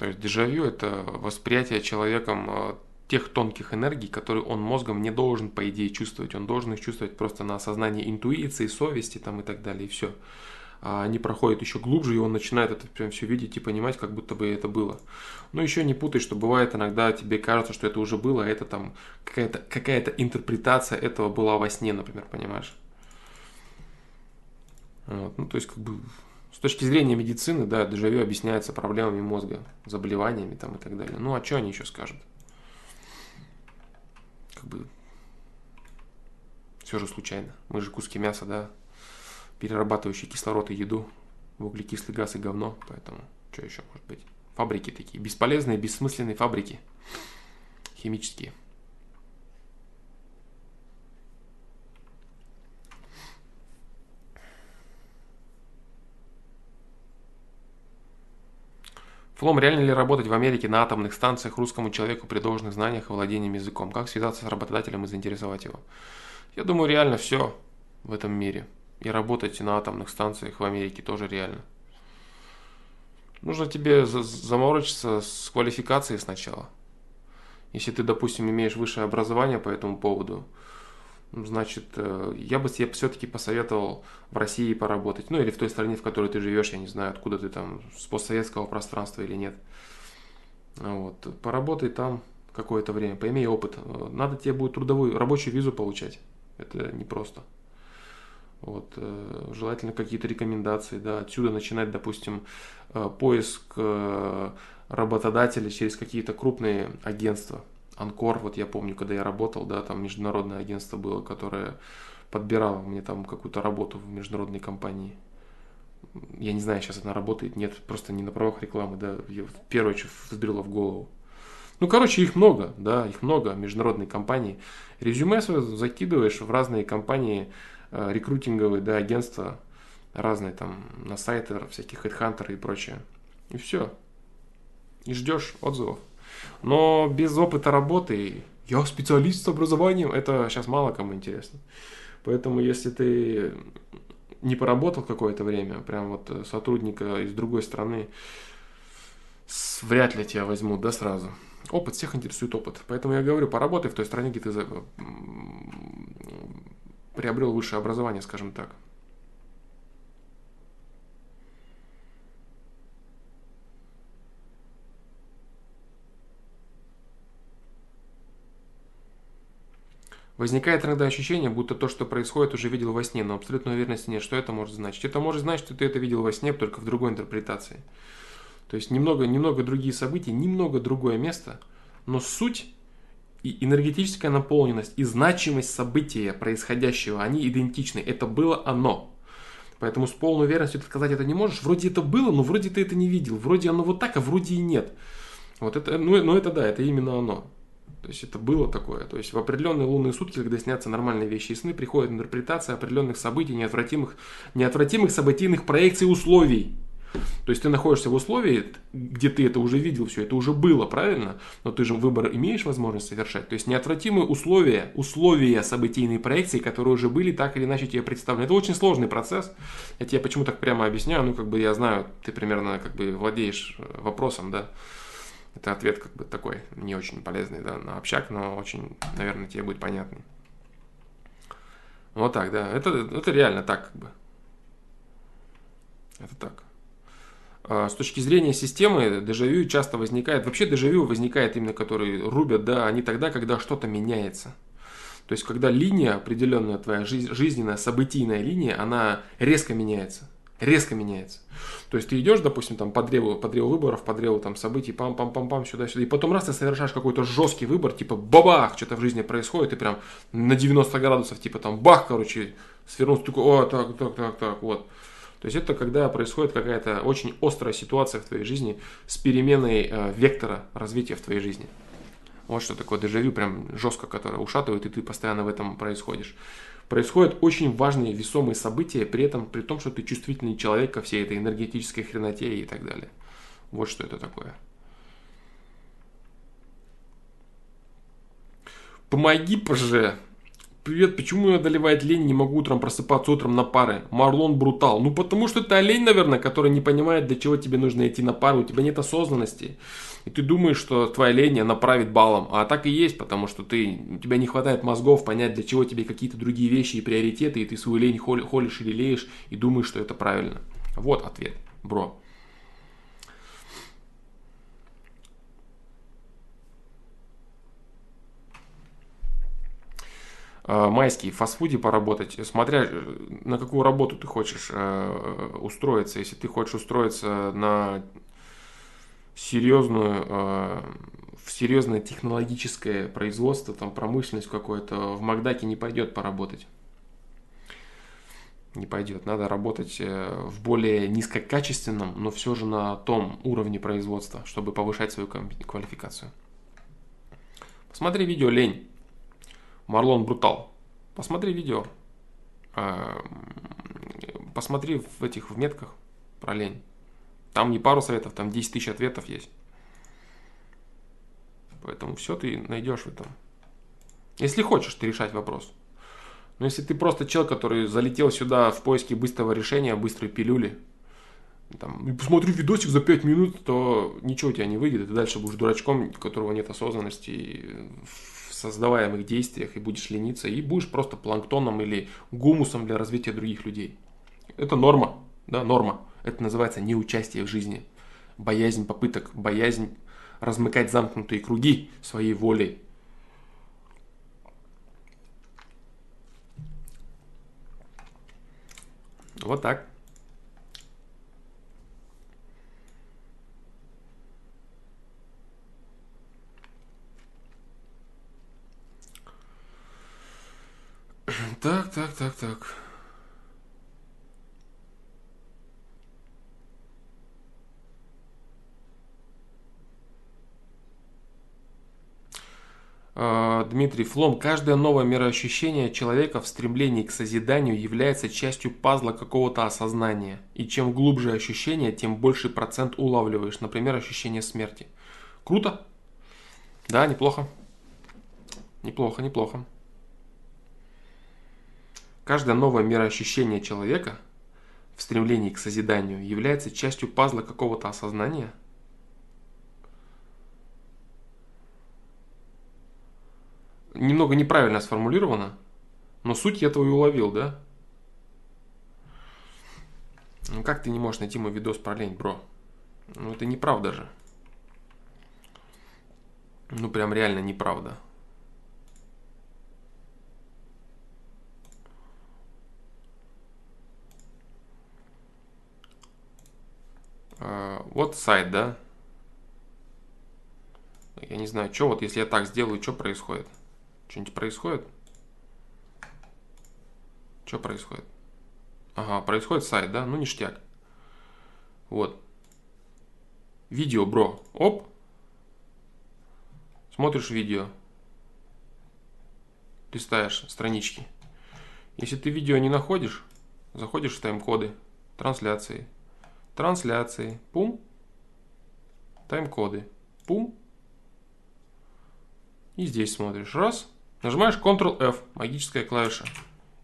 То есть дежавю – это восприятие человеком э, тех тонких энергий, которые он мозгом не должен, по идее, чувствовать. Он должен их чувствовать просто на осознании интуиции, совести там, и так далее, и все. А они проходят еще глубже, и он начинает это прям все видеть и понимать, как будто бы это было. Но еще не путай, что бывает иногда тебе кажется, что это уже было, а это там какая-то какая интерпретация этого была во сне, например, понимаешь? Вот. Ну, то есть, как бы с точки зрения медицины, да, дежавю объясняется проблемами мозга, заболеваниями там и так далее. Ну, а что они еще скажут? Как бы все же случайно. Мы же куски мяса, да, перерабатывающие кислород и еду в углекислый газ и говно, поэтому что еще может быть? Фабрики такие, бесполезные, бессмысленные фабрики химические. Флом, реально ли работать в Америке на атомных станциях русскому человеку при должных знаниях и владением языком? Как связаться с работодателем и заинтересовать его? Я думаю, реально все в этом мире. И работать на атомных станциях в Америке тоже реально. Нужно тебе заморочиться с квалификацией сначала. Если ты, допустим, имеешь высшее образование по этому поводу, значит, э, я бы тебе все-таки посоветовал в России поработать. Ну, или в той стране, в которой ты живешь, я не знаю, откуда ты там, с постсоветского пространства или нет. Вот. Поработай там какое-то время, пойми опыт. Надо тебе будет трудовую, рабочую визу получать. Это непросто. Вот, э, желательно какие-то рекомендации, да, отсюда начинать, допустим, э, поиск работодателя через какие-то крупные агентства, Анкор, вот я помню, когда я работал, да, там международное агентство было, которое подбирало мне там какую-то работу в международной компании. Я не знаю, сейчас она работает, нет, просто не на правах рекламы, да, первое, что взбрело в голову. Ну, короче, их много, да, их много, международные компании. Резюме свое закидываешь в разные компании, э, рекрутинговые, да, агентства, разные там, на сайты всяких HeadHunter и прочее. И все. И ждешь отзывов. Но без опыта работы, я специалист с образованием, это сейчас мало кому интересно. Поэтому если ты не поработал какое-то время, прям вот сотрудника из другой страны, вряд ли тебя возьмут, да, сразу. Опыт, всех интересует опыт. Поэтому я говорю, поработай в той стране, где ты приобрел высшее образование, скажем так. Возникает иногда ощущение, будто то, что происходит, уже видел во сне, но абсолютной уверенности нет, что это может значить. Это может значить, что ты это видел во сне, только в другой интерпретации. То есть немного, немного другие события, немного другое место, но суть и энергетическая наполненность и значимость события происходящего, они идентичны. Это было оно. Поэтому с полной уверенностью ты сказать это не можешь. Вроде это было, но вроде ты это не видел. Вроде оно вот так, а вроде и нет. Вот это, ну, ну это да, это именно оно. То есть это было такое. То есть в определенные лунные сутки, когда снятся нормальные вещи и сны, приходит интерпретация определенных событий, неотвратимых, неотвратимых событийных проекций условий. То есть ты находишься в условии, где ты это уже видел, все это уже было, правильно? Но ты же выбор имеешь возможность совершать. То есть неотвратимые условия, условия событийной проекции, которые уже были, так или иначе тебе представлены. Это очень сложный процесс. Я тебе почему так прямо объясняю, ну как бы я знаю, ты примерно как бы владеешь э, вопросом, да. Это ответ как бы такой, не очень полезный, да, на общак, но очень, наверное, тебе будет понятный. Вот так, да. Это, это реально так, как бы. Это так. А, с точки зрения системы, дежавю часто возникает, вообще дежавю возникает именно, которые рубят, да, они тогда, когда что-то меняется. То есть, когда линия, определенная твоя жизненная, событийная линия, она резко меняется резко меняется. То есть ты идешь, допустим, там по древу, по древу выборов, по древу там событий, пам-пам-пам-пам, сюда-сюда, и потом раз ты совершаешь какой-то жесткий выбор, типа бабах, что-то в жизни происходит, и прям на 90 градусов, типа там бах, короче, свернулся, такой, о, так, так, так, так, вот. То есть это когда происходит какая-то очень острая ситуация в твоей жизни с переменой э, вектора развития в твоей жизни. Вот что такое дежавю, прям жестко, которое ушатывает, и ты постоянно в этом происходишь происходят очень важные весомые события, при этом при том, что ты чувствительный человек ко всей этой энергетической хреноте и так далее. Вот что это такое. Помоги, поже. Привет, почему меня одолевает лень, не могу утром просыпаться утром на пары? Марлон Брутал. Ну, потому что это олень, наверное, который не понимает, для чего тебе нужно идти на пару, у тебя нет осознанности. И ты думаешь, что твоя лень направит балом. А так и есть, потому что ты, у тебя не хватает мозгов понять, для чего тебе какие-то другие вещи и приоритеты, и ты свою лень холишь или леешь, и думаешь, что это правильно. Вот ответ, бро. Э, майский в фастфуде поработать, смотря э, на какую работу ты хочешь э, устроиться. Если ты хочешь устроиться на серьезную, в серьезное технологическое производство, там промышленность какое-то, в Макдаке не пойдет поработать. Не пойдет. Надо работать в более низкокачественном, но все же на том уровне производства, чтобы повышать свою квалификацию. Посмотри видео «Лень». Марлон Брутал. Посмотри видео. А, посмотри в этих в метках про лень. Там не пару советов, там 10 тысяч ответов есть. Поэтому все ты найдешь в этом. Если хочешь ты решать вопрос. Но если ты просто чел, который залетел сюда в поиске быстрого решения, быстрой пилюли, там, и посмотри видосик за 5 минут, то ничего у тебя не выйдет. Ты дальше будешь дурачком, у которого нет осознанности создаваемых действиях и будешь лениться, и будешь просто планктоном или гумусом для развития других людей. Это норма, да, норма. Это называется неучастие в жизни. Боязнь попыток, боязнь размыкать замкнутые круги своей волей. Вот так. Так, так, так, так. Дмитрий Флом. Каждое новое мироощущение человека в стремлении к созиданию является частью пазла какого-то осознания. И чем глубже ощущение, тем больше процент улавливаешь. Например, ощущение смерти. Круто? Да, неплохо. Неплохо, неплохо. Каждое новое мироощущение человека в стремлении к созиданию является частью пазла какого-то осознания. немного неправильно сформулировано, но суть я этого и уловил, да? Ну как ты не можешь найти мой видос про лень, бро? Ну это неправда же. Ну прям реально неправда. А, вот сайт, да? Я не знаю, что вот если я так сделаю, что происходит? Что-нибудь происходит? Что происходит? Ага, происходит сайт, да? Ну, ништяк. Вот. Видео, бро. Оп. Смотришь видео. Листаешь странички. Если ты видео не находишь, заходишь в тайм-коды, трансляции. Трансляции. Пум. Тайм-коды. Пум. И здесь смотришь. Раз. Нажимаешь Ctrl-F, магическая клавиша.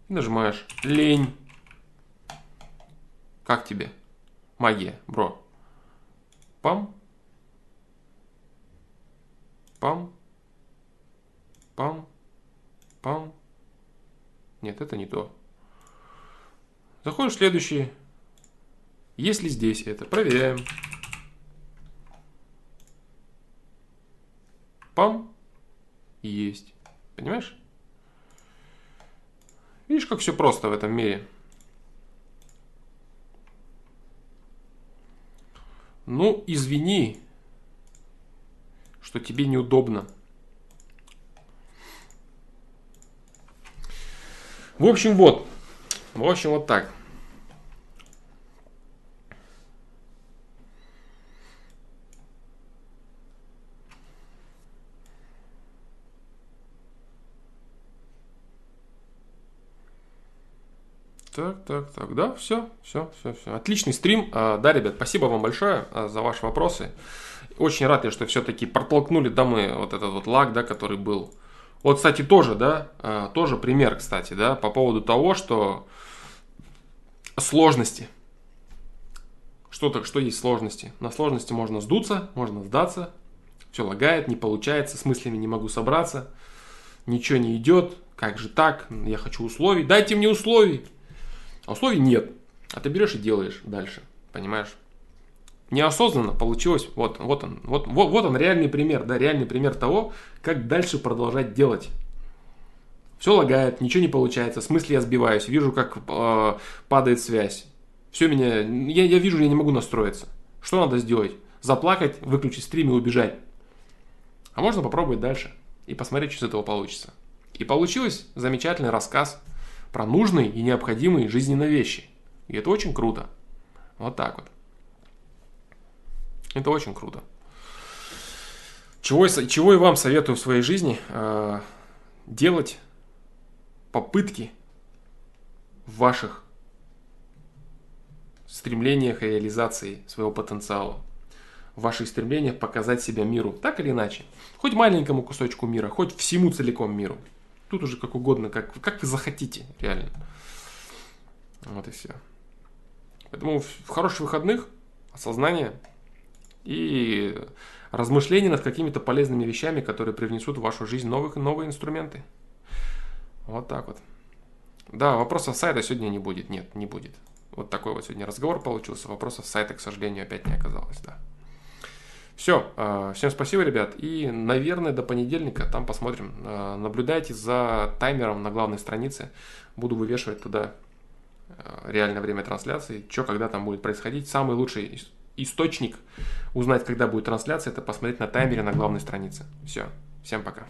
И нажимаешь лень. Как тебе? Магия, бро. Пам. Пам. Пам. Пам. Нет, это не то. Заходишь в следующий. Есть ли здесь это? Проверяем. Пам. Есть. Понимаешь? Видишь, как все просто в этом мире. Ну, извини, что тебе неудобно. В общем, вот. В общем, вот так. Так, так, так, да, все, все, все, все. Отличный стрим. А, да, ребят, спасибо вам большое а, за ваши вопросы. Очень рад я, что все-таки протолкнули, мы вот этот вот лаг, да, который был. Вот, кстати, тоже, да, а, тоже пример, кстати, да, по поводу того, что сложности. Что, так, что есть сложности? На сложности можно сдуться, можно сдаться, все лагает, не получается, с мыслями не могу собраться, ничего не идет, как же так, я хочу условий, дайте мне условий. А условий нет. А ты берешь и делаешь дальше. Понимаешь? Неосознанно получилось, вот, вот он, вот, вот, вот он реальный пример, да, реальный пример того, как дальше продолжать делать. Все лагает, ничего не получается, с мысли я сбиваюсь, вижу, как э, падает связь. Все меня, я, я вижу, я не могу настроиться. Что надо сделать? Заплакать, выключить стрим и убежать. А можно попробовать дальше и посмотреть, что из этого получится. И получилось замечательный рассказ про нужные и необходимые жизненные вещи. И это очень круто. Вот так вот. Это очень круто. Чего, чего и вам советую в своей жизни э, делать попытки в ваших стремлениях реализации своего потенциала, в ваших стремлениях показать себя миру, так или иначе. Хоть маленькому кусочку мира, хоть всему целиком миру. Тут уже как угодно, как, как вы захотите, реально. Вот и все. Поэтому в хороших выходных, осознание и размышления над какими-то полезными вещами, которые привнесут в вашу жизнь новых, новые инструменты. Вот так вот. Да, вопросов сайта сегодня не будет. Нет, не будет. Вот такой вот сегодня разговор получился. Вопросов сайта, к сожалению, опять не оказалось, да. Все, а, всем спасибо, ребят. И, наверное, до понедельника там посмотрим. А, наблюдайте за таймером на главной странице. Буду вывешивать туда а, реальное время трансляции, что когда там будет происходить. Самый лучший источник узнать, когда будет трансляция, это посмотреть на таймере на главной странице. Все, всем пока.